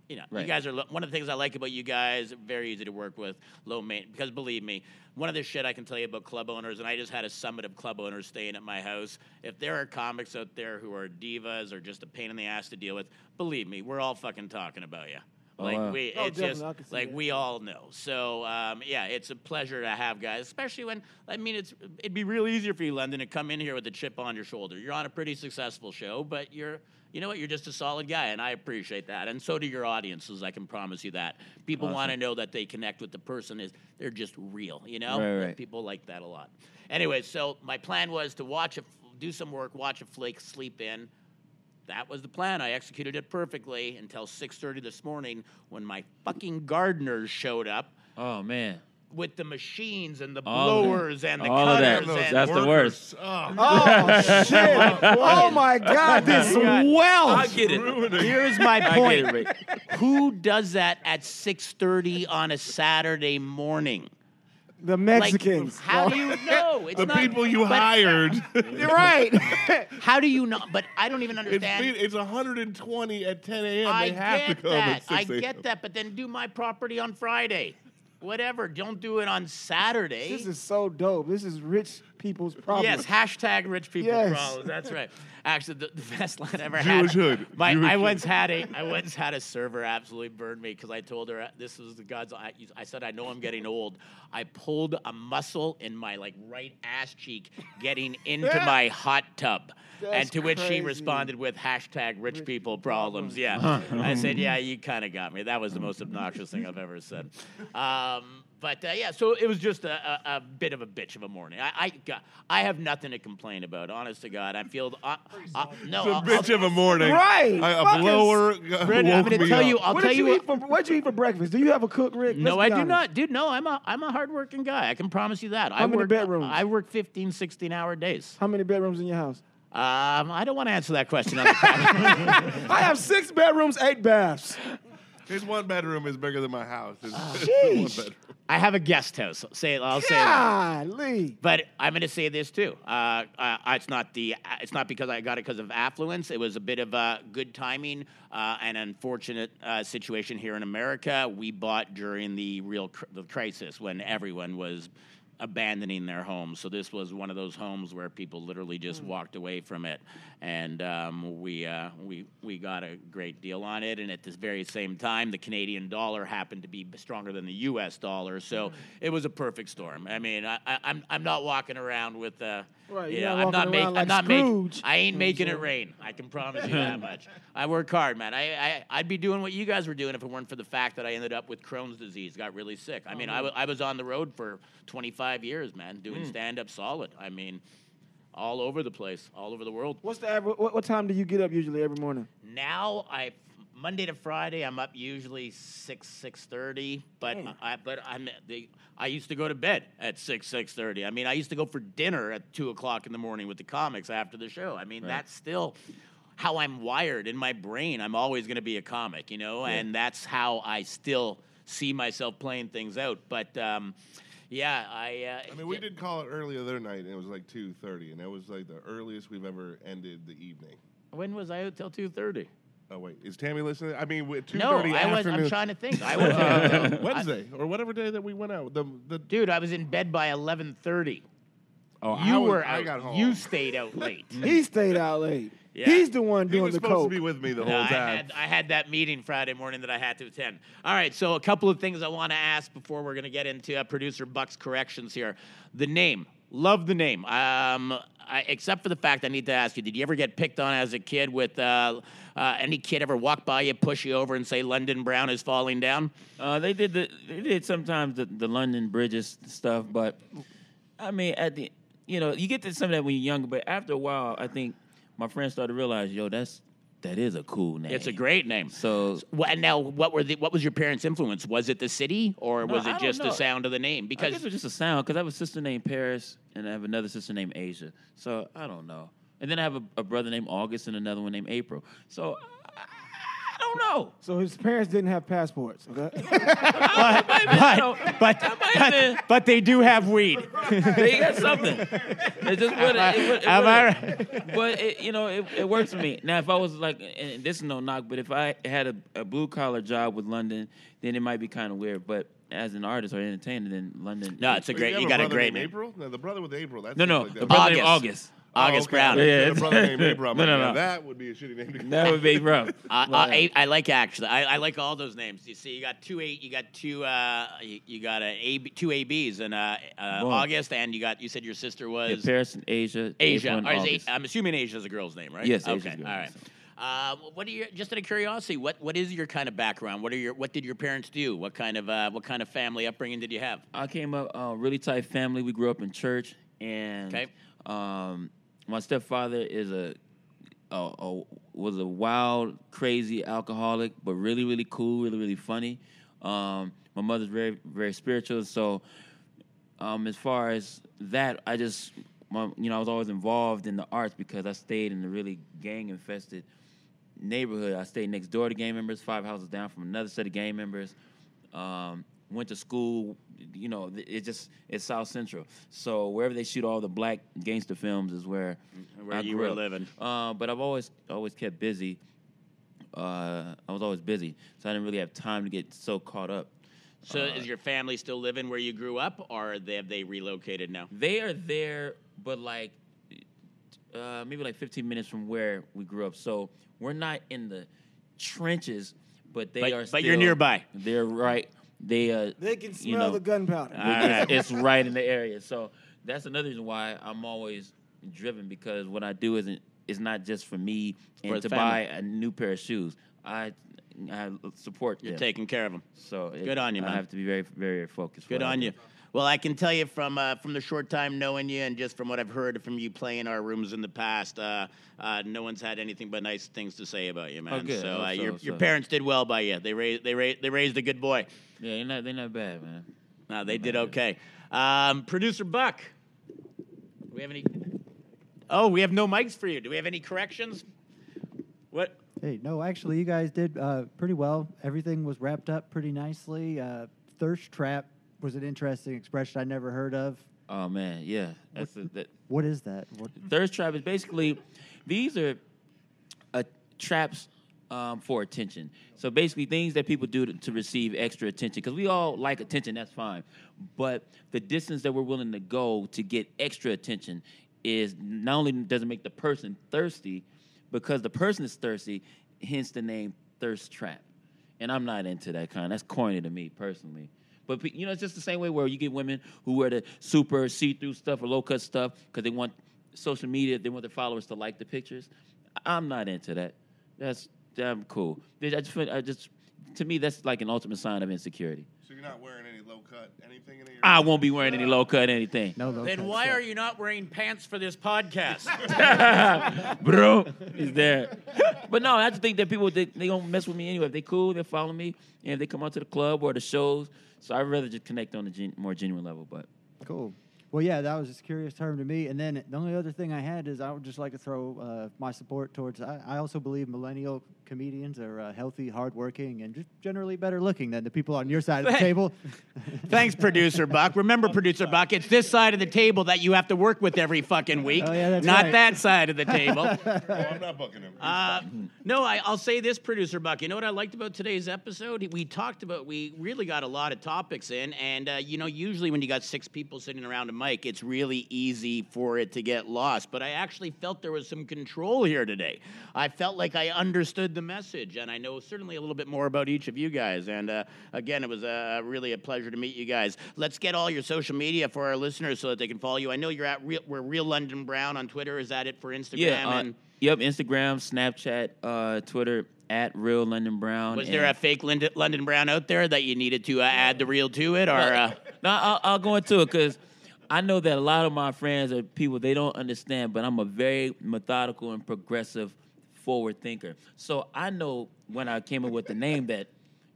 you know, you guys are lo- one of the things I like about you guys. Very easy to work with, low maintenance. Because believe me, one of the shit I can tell you about club owners, and I just had a summit of club owners staying at my house. If there are comics out there who are divas or just a pain in the ass to deal with, believe me, we're all fucking talking about you. Like wow. we, Oh, it's just I can see like that. we all know. So um, yeah, it's a pleasure to have guys, especially when I mean it's it'd be real easier for you, London, to come in here with a chip on your shoulder. You're on a pretty successful show, but you're you know what? You're just a solid guy, and I appreciate that. And so do your audiences. I can promise you that. People want to know that they connect with the person. Is they're just real, you know? Right, right. People like that a lot. Anyway, so my plan was to watch a, do some work, watch a flake, sleep in. That was the plan. I executed it perfectly until 6:30 this morning when my fucking gardeners showed up Oh man. With the machines and the All of that. blowers and the All of that. cutters. and That's the worst. Oh, Oh shit! oh my God! This God. wealth. I get it. Here's my I get point. it, Rick. Who does that at 6:30 on a Saturday morning? The Like, Mexicans. how do you know? It's the not- people you but hired. You're right. How do you know? But I don't even it's, understand. it's 120 at 10 a.m. I they have get to come that. at 6 I a.m. get that. But then do my property on Friday. Whatever. Don't do it on Saturday. this is so dope. This is rich people's problem. Yes, hashtag rich people's Yes. problems. That's right. Actually, the, the best line I ever Jewish had. hood. My, Jewish I hood. once had a I once had a server absolutely burn me because I told her this was the God's. I, I said I know I'm getting old. I pulled a muscle in my like right ass cheek getting into my hot tub. And to which she responded with hashtag rich, Rich people problems. problems. Yeah. I said, yeah, you kind of got me. That was the most obnoxious thing I've ever said. Um, but uh, yeah, so it was just a, a, a bit of a bitch of a morning. I I, got, I have nothing to complain about. Honest to God, I feel uh, uh, no. It's a I'll- bitch I'll- of a morning. Right. I, a blower uh, Brandon, I'm gonna tell up. you. I'll what tell did you. you what- eat for? What'd you eat for breakfast? Do you have a cook, Rick? no, Let's I be do honest. not, dude. No, I'm a I'm a hardworking guy. I can promise you that. I How many work, bedrooms? I work 15, 16 hour days. How many bedrooms in your house? Um, I don't want to answer that question on the. I have six bedrooms, eight baths. His one bedroom is bigger than my house. It's, it's one I have a guest house. Say I'll say that. Golly. But I'm going to say this too. Uh, uh, it's not the. It's not because I got it because of affluence. It was a bit of uh, good timing, uh, an unfortunate uh, situation here in America. We bought during the real cr- the crisis when everyone was abandoning their homes. So this was one of those homes where people literally just walked away from it, and um, we uh, we we got a great deal on it. And at this very same time, the Canadian dollar happened to be stronger than the U.S. dollar, so it was a perfect storm. I mean, I, I, I'm I'm not walking around with. Uh, Right, you you're know, not I'm not making. I'm not making. I ain't making it rain. I can promise you that much. I work hard, man. I, I I'd be doing what you guys were doing if it weren't for the fact that I ended up with Crohn's disease. Got really sick. I mean, I oh, wa- I was on the road for 25 years, man, doing mm. stand up solid. I mean, all over the place, all over the world. What's the average? What, what time do you get up usually every morning? Now I Monday to Friday I'm up usually six six thirty, but I but I'm the I used to go to bed at six six thirty. I mean I used to go for dinner at two o'clock in the morning with the comics after the show. I mean that's still how I'm wired in my brain. I'm always going to be a comic, you know, and that's how I still see myself playing things out. But um, yeah, I. Uh, I mean, we did call it early the other night, and it was like 2.30, and that was like the earliest we've ever ended the evening. When was I out till two thirty? Oh, wait. Is Tammy listening? I mean, with 2.30 No, I was. I'm trying to think. I was. uh, Wednesday, or whatever day that we went out. The, the, Dude, I was in bed by eleven thirty. Oh, I you was- were I out. got home. You stayed out late. He stayed out late. Yeah. He's the one doing the coke. He doing was the supposed coke. to be with me the No, whole I time. had, I had that meeting Friday morning that I had to attend. All right, so a couple of things I want to ask before we're going to get into uh, producer Buck's corrections here. The name, love the name. Um, I, except for the fact I need to ask you, did you ever get picked on as a kid with uh, uh, any kid ever walk by you, push you over, and say London Brown is falling down? Uh, they did the they did sometimes the, the London Bridges stuff, but I mean at the you know you get to some of that when you're younger, but after a while, I think my friends started to realize, yo, that's that is a cool name. It's a great name. So What, now, what were the, what was your parents' influence? Was it the city, or No, was it just the sound of the name? I Because guess it was just a sound because I have a sister named Paris and I have another sister named Asia. So I don't know. And then I have a, a brother named August and another one named April. So don't know. So his parents didn't have passports. Okay. but, but, but, but, but they do have weed. they got something. It just what it, it, it, Am I what- But it, you know, it, it works for me. Now, if I was like, and this is no knock, but if I had a, a blue collar job with London, then it might be kind of weird. But as an artist or entertainer, then London. No, it's a great. have You got a brother great named name. April? No, the brother with April. That no, seems no, like the that. brother named August. August. August okay. Brown. Yeah, Yeah, the brother named April. I'm No, no, no. That would be a shitty name to go. That would be rough. Uh, uh, I, I like actually. I, I like all those names. You see, you got two eight. You got two. Uh, you, you got a A two ABs and uh, uh, Boom. August, and you got. You said your sister Yeah, was Paris and Asia. Asia. April and Or is August. A- I'm assuming Asia's a girl's name, right? Yes, Asia's Okay. a girl's All right. name. Uh, what are your just out of curiosity? What what is your kind of background? What are your what did your parents do? What kind of uh, what kind of family upbringing did you have? I came up uh, really tight family. We grew up in church, and Okay. um, my stepfather is a, a, a was a wild, crazy alcoholic, but really, really cool, really, really funny. Um, my mother's very, very spiritual. So, um, as far as that, I just, my, you know, I was always involved in the arts because I stayed in a really gang infested neighborhood. I stayed next door to gang members, five houses down from another set of gang members. Um, went to school, you know, it just it's South Central. So wherever they shoot all the black gangster films is where Where I you were up. living. Uh, but I've always always kept busy. Uh, I was always busy, so I didn't really have time to get so caught up. So Uh, is your family still living where you grew up, or have they, have they relocated now? They are there, but like uh, maybe like 15 minutes from where we grew up. So we're not in the trenches, but they But- are. but you're nearby. They're right. They uh, They can you smell know, the gunpowder. All right. it's right in the area. So that's another reason why I'm always driven because what I do isn't is not just for me and the to family. buy a new pair of shoes. I I support You're them. taking care of them. so it- Good on you, I have to be very very focused. Good what I on do. you. Well, I can tell you from uh, from the short time knowing you, and just from what I've heard from you playing our rooms in the past, uh, uh, no one's had anything but nice things to say about you, man. Oh, good. So, Oh, uh, so- your your parents did well by you. They raised they raised they raised a good boy. Yeah, they're not they're not bad, man. No, they did okay. Um, Producer Buck, we have any? Oh, we have no mics for you. Do we have any corrections? What? Hey, no, actually, you guys did uh, pretty well. Everything was wrapped up pretty nicely. Uh, thirst trap was an interesting expression I never heard of. Oh man, yeah. That's a, that, What is that? What, thirst trap is basically these are uh, traps um, for attention. So basically, things that people do to, to receive extra attention. Because we all like attention, that's fine. But the distance that we're willing to go to get extra attention is not only does it make the person thirsty, because the person is thirsty, hence the name thirst trap. And I'm not into that kind. That's corny to me personally. But you know, it's just the same way where you get women who wear the super see-through stuff or low-cut stuff because they want social media, they want their followers to like the pictures. I'm not into that. That's damn cool. I just, feel- I just, to me, that's like an ultimate sign of insecurity. So you're not wearing any low cut, anything in here? I won't be wearing any low-cut anything. no, no. Then why are you not wearing pants for this podcast? bro, is there. But no, I just think that people they, they don't mess with me anyway. If they cool, they follow me, and if they come out to the club or the shows, so I'd rather just connect on a gen, more genuine level. But Cool. Well, yeah, that was just a curious term to me. And then the only other thing I had is I would just like to throw uh, my support towards. I, I also believe millennial comedians are uh, healthy, hardworking, and just generally better looking than the people on your side of the table. Thanks, Producer Buck. Remember, Producer Buck, it's this side of the table that you have to work with every fucking week, Oh, yeah, not right. that side of the table. Oh, I'm not booking him. Uh, no, I, I'll say this, producer Buck. You know what I liked about today's episode? We talked about, we really got a lot of topics in, and uh, you know, usually when you got six people sitting around a mic, it's really easy for it to get lost. But I actually felt there was some control here today. I felt like I understood the message, and I know certainly a little bit more about each of you guys. And uh, again, it was uh, really a pleasure to meet you guys. Let's get all your social media for our listeners so that they can follow you. I know you're at real, we're Real London Brown on Twitter. Is that it for Instagram? Yeah. Uh, and yep. Instagram, Snapchat, uh, Twitter at Real London Brown. was there a fake London, London Brown out there that you needed to uh, add the real to it, or? Uh, No, I'll, I'll go into it because I know that a lot of my friends are people they don't understand, but I'm a very methodical and progressive forward thinker. So I know when I came up with the name that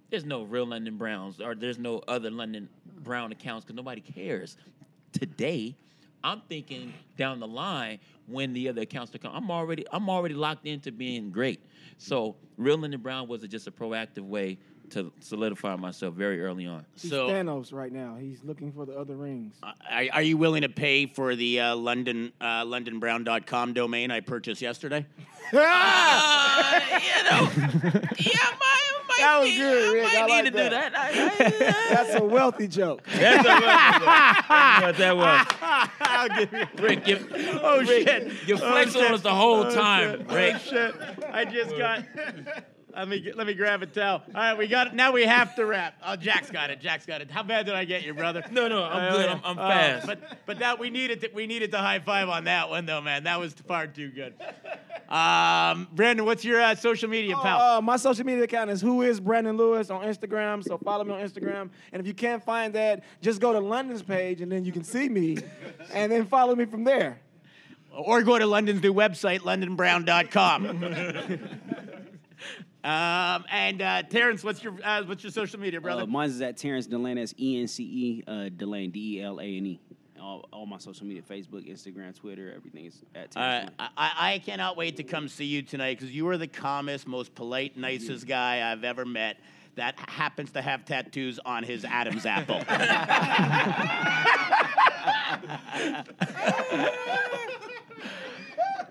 there's no real London Browns or there's no other London Brown accounts because nobody cares. Today, I'm thinking down the line when the other accounts to come. I'm already I'm already locked into being great. So real London Brown was just a proactive way to solidify myself very early on. He's So- Thanos right now. He's looking for the other rings. Are, are you willing to pay for the uh, London uh, LondonBrown.com domain I purchased yesterday? Uh, you know, yeah, my, That was good, Rick. I I might like need to do that. that. I- I- That's a wealthy joke. That's what that was. I'll give you. Rick, you, Oh Rick, shit! you flex on us the whole time, Rick. Oh shit! I just got. Let me let me grab a towel. All right, we got it. Now we have to wrap. Oh, Jack's got it. Jack's got it. How bad did I get you, brother? No, no, I'm Oh, good. I'm, I'm Oh, fast. but but that we needed to, we needed the high five on that one though, man. That was far too good. Um, Brandon, what's your uh, social media, pal? Uh, my social media account is who is Brandon Lewis on Instagram. So follow me on Instagram. And if you can't find that, just go to London's page and then you can see me, and then follow me from there. or go to London's new website, londonbrown.com. um, and uh, Terrence, what's your uh, what's your social media, brother? Uh, mine's is at Terrence Delane. That's E N C E uh, Delane D E L A N E. All, all my social media: Facebook, Instagram, Twitter, everything is at Terrence. Delane. I, I cannot wait to come see you tonight because you are the calmest, most polite, nicest guy I've ever met that happens to have tattoos on his Adam's apple.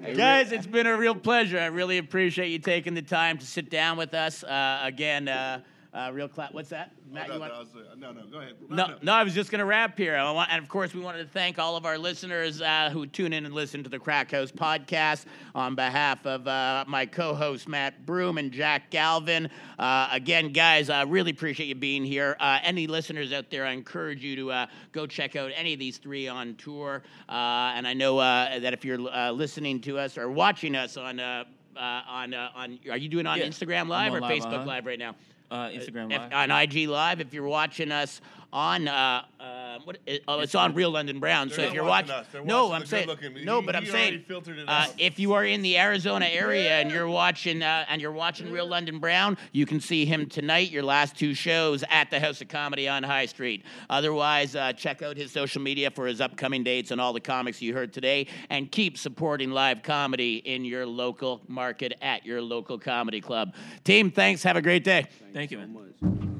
Guys, it's been a real pleasure. I really appreciate you taking the time to sit down with us. Uh, again, uh, uh, real clap. What's that? Matt, you want- no, no, no, go ahead. no, no, I was just going to wrap here. I want, and of course, we wanted to thank all of our listeners uh, who tune in and listen to the Crack House podcast on behalf of uh, my co-host Matt Broom and Jack Galvin. Uh, again, guys, I really appreciate you being here. Uh, any listeners out there, I encourage you to uh, go check out any of these three on tour. Uh, and I know uh, that if you're uh, listening to us or watching us on, uh, uh, on, uh, on, are you doing on Yeah, Instagram I'm Live on or live, Facebook uh-huh. Live right now? Uh, Instagram If- Live. on IG Live. If you're watching us on, uh, uh, what, it, oh, it's on Real London Brown. so They're if not you're watching watching, us. They're no, I'm saying, good-looking- no, he- but I'm he saying, filtered it uh, out. if you are in the Arizona area and you're watching, uh, and you're watching Real London Brown, you can see him tonight. Your last two shows at the House of Comedy on High Street. Otherwise, uh, check out his social media for his upcoming dates and all the comics you heard today, and keep supporting live comedy in your local market at your local comedy club. Team, thanks. Have a great day. Thank you, so man. much.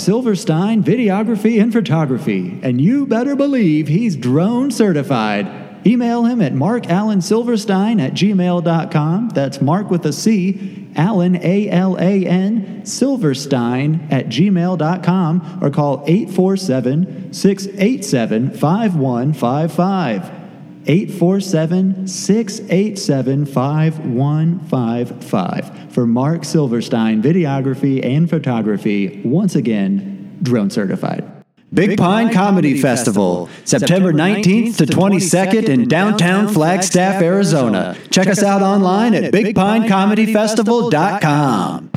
Silverstein, videography and photography, and you better believe he's drone certified. Email him at markallensilverstein at gmail.com. That's Mark with a C, Allen, A L A N, Silverstein at gmail.com, or call 847 687 5155. 847 687 5155 for Mark Silverstein, videography and photography. Once again, drone certified. Big Pine Comedy Festival, September 19th to 22nd in downtown Flagstaff, Arizona. Check us out online at bigpinecomedyfestival.com.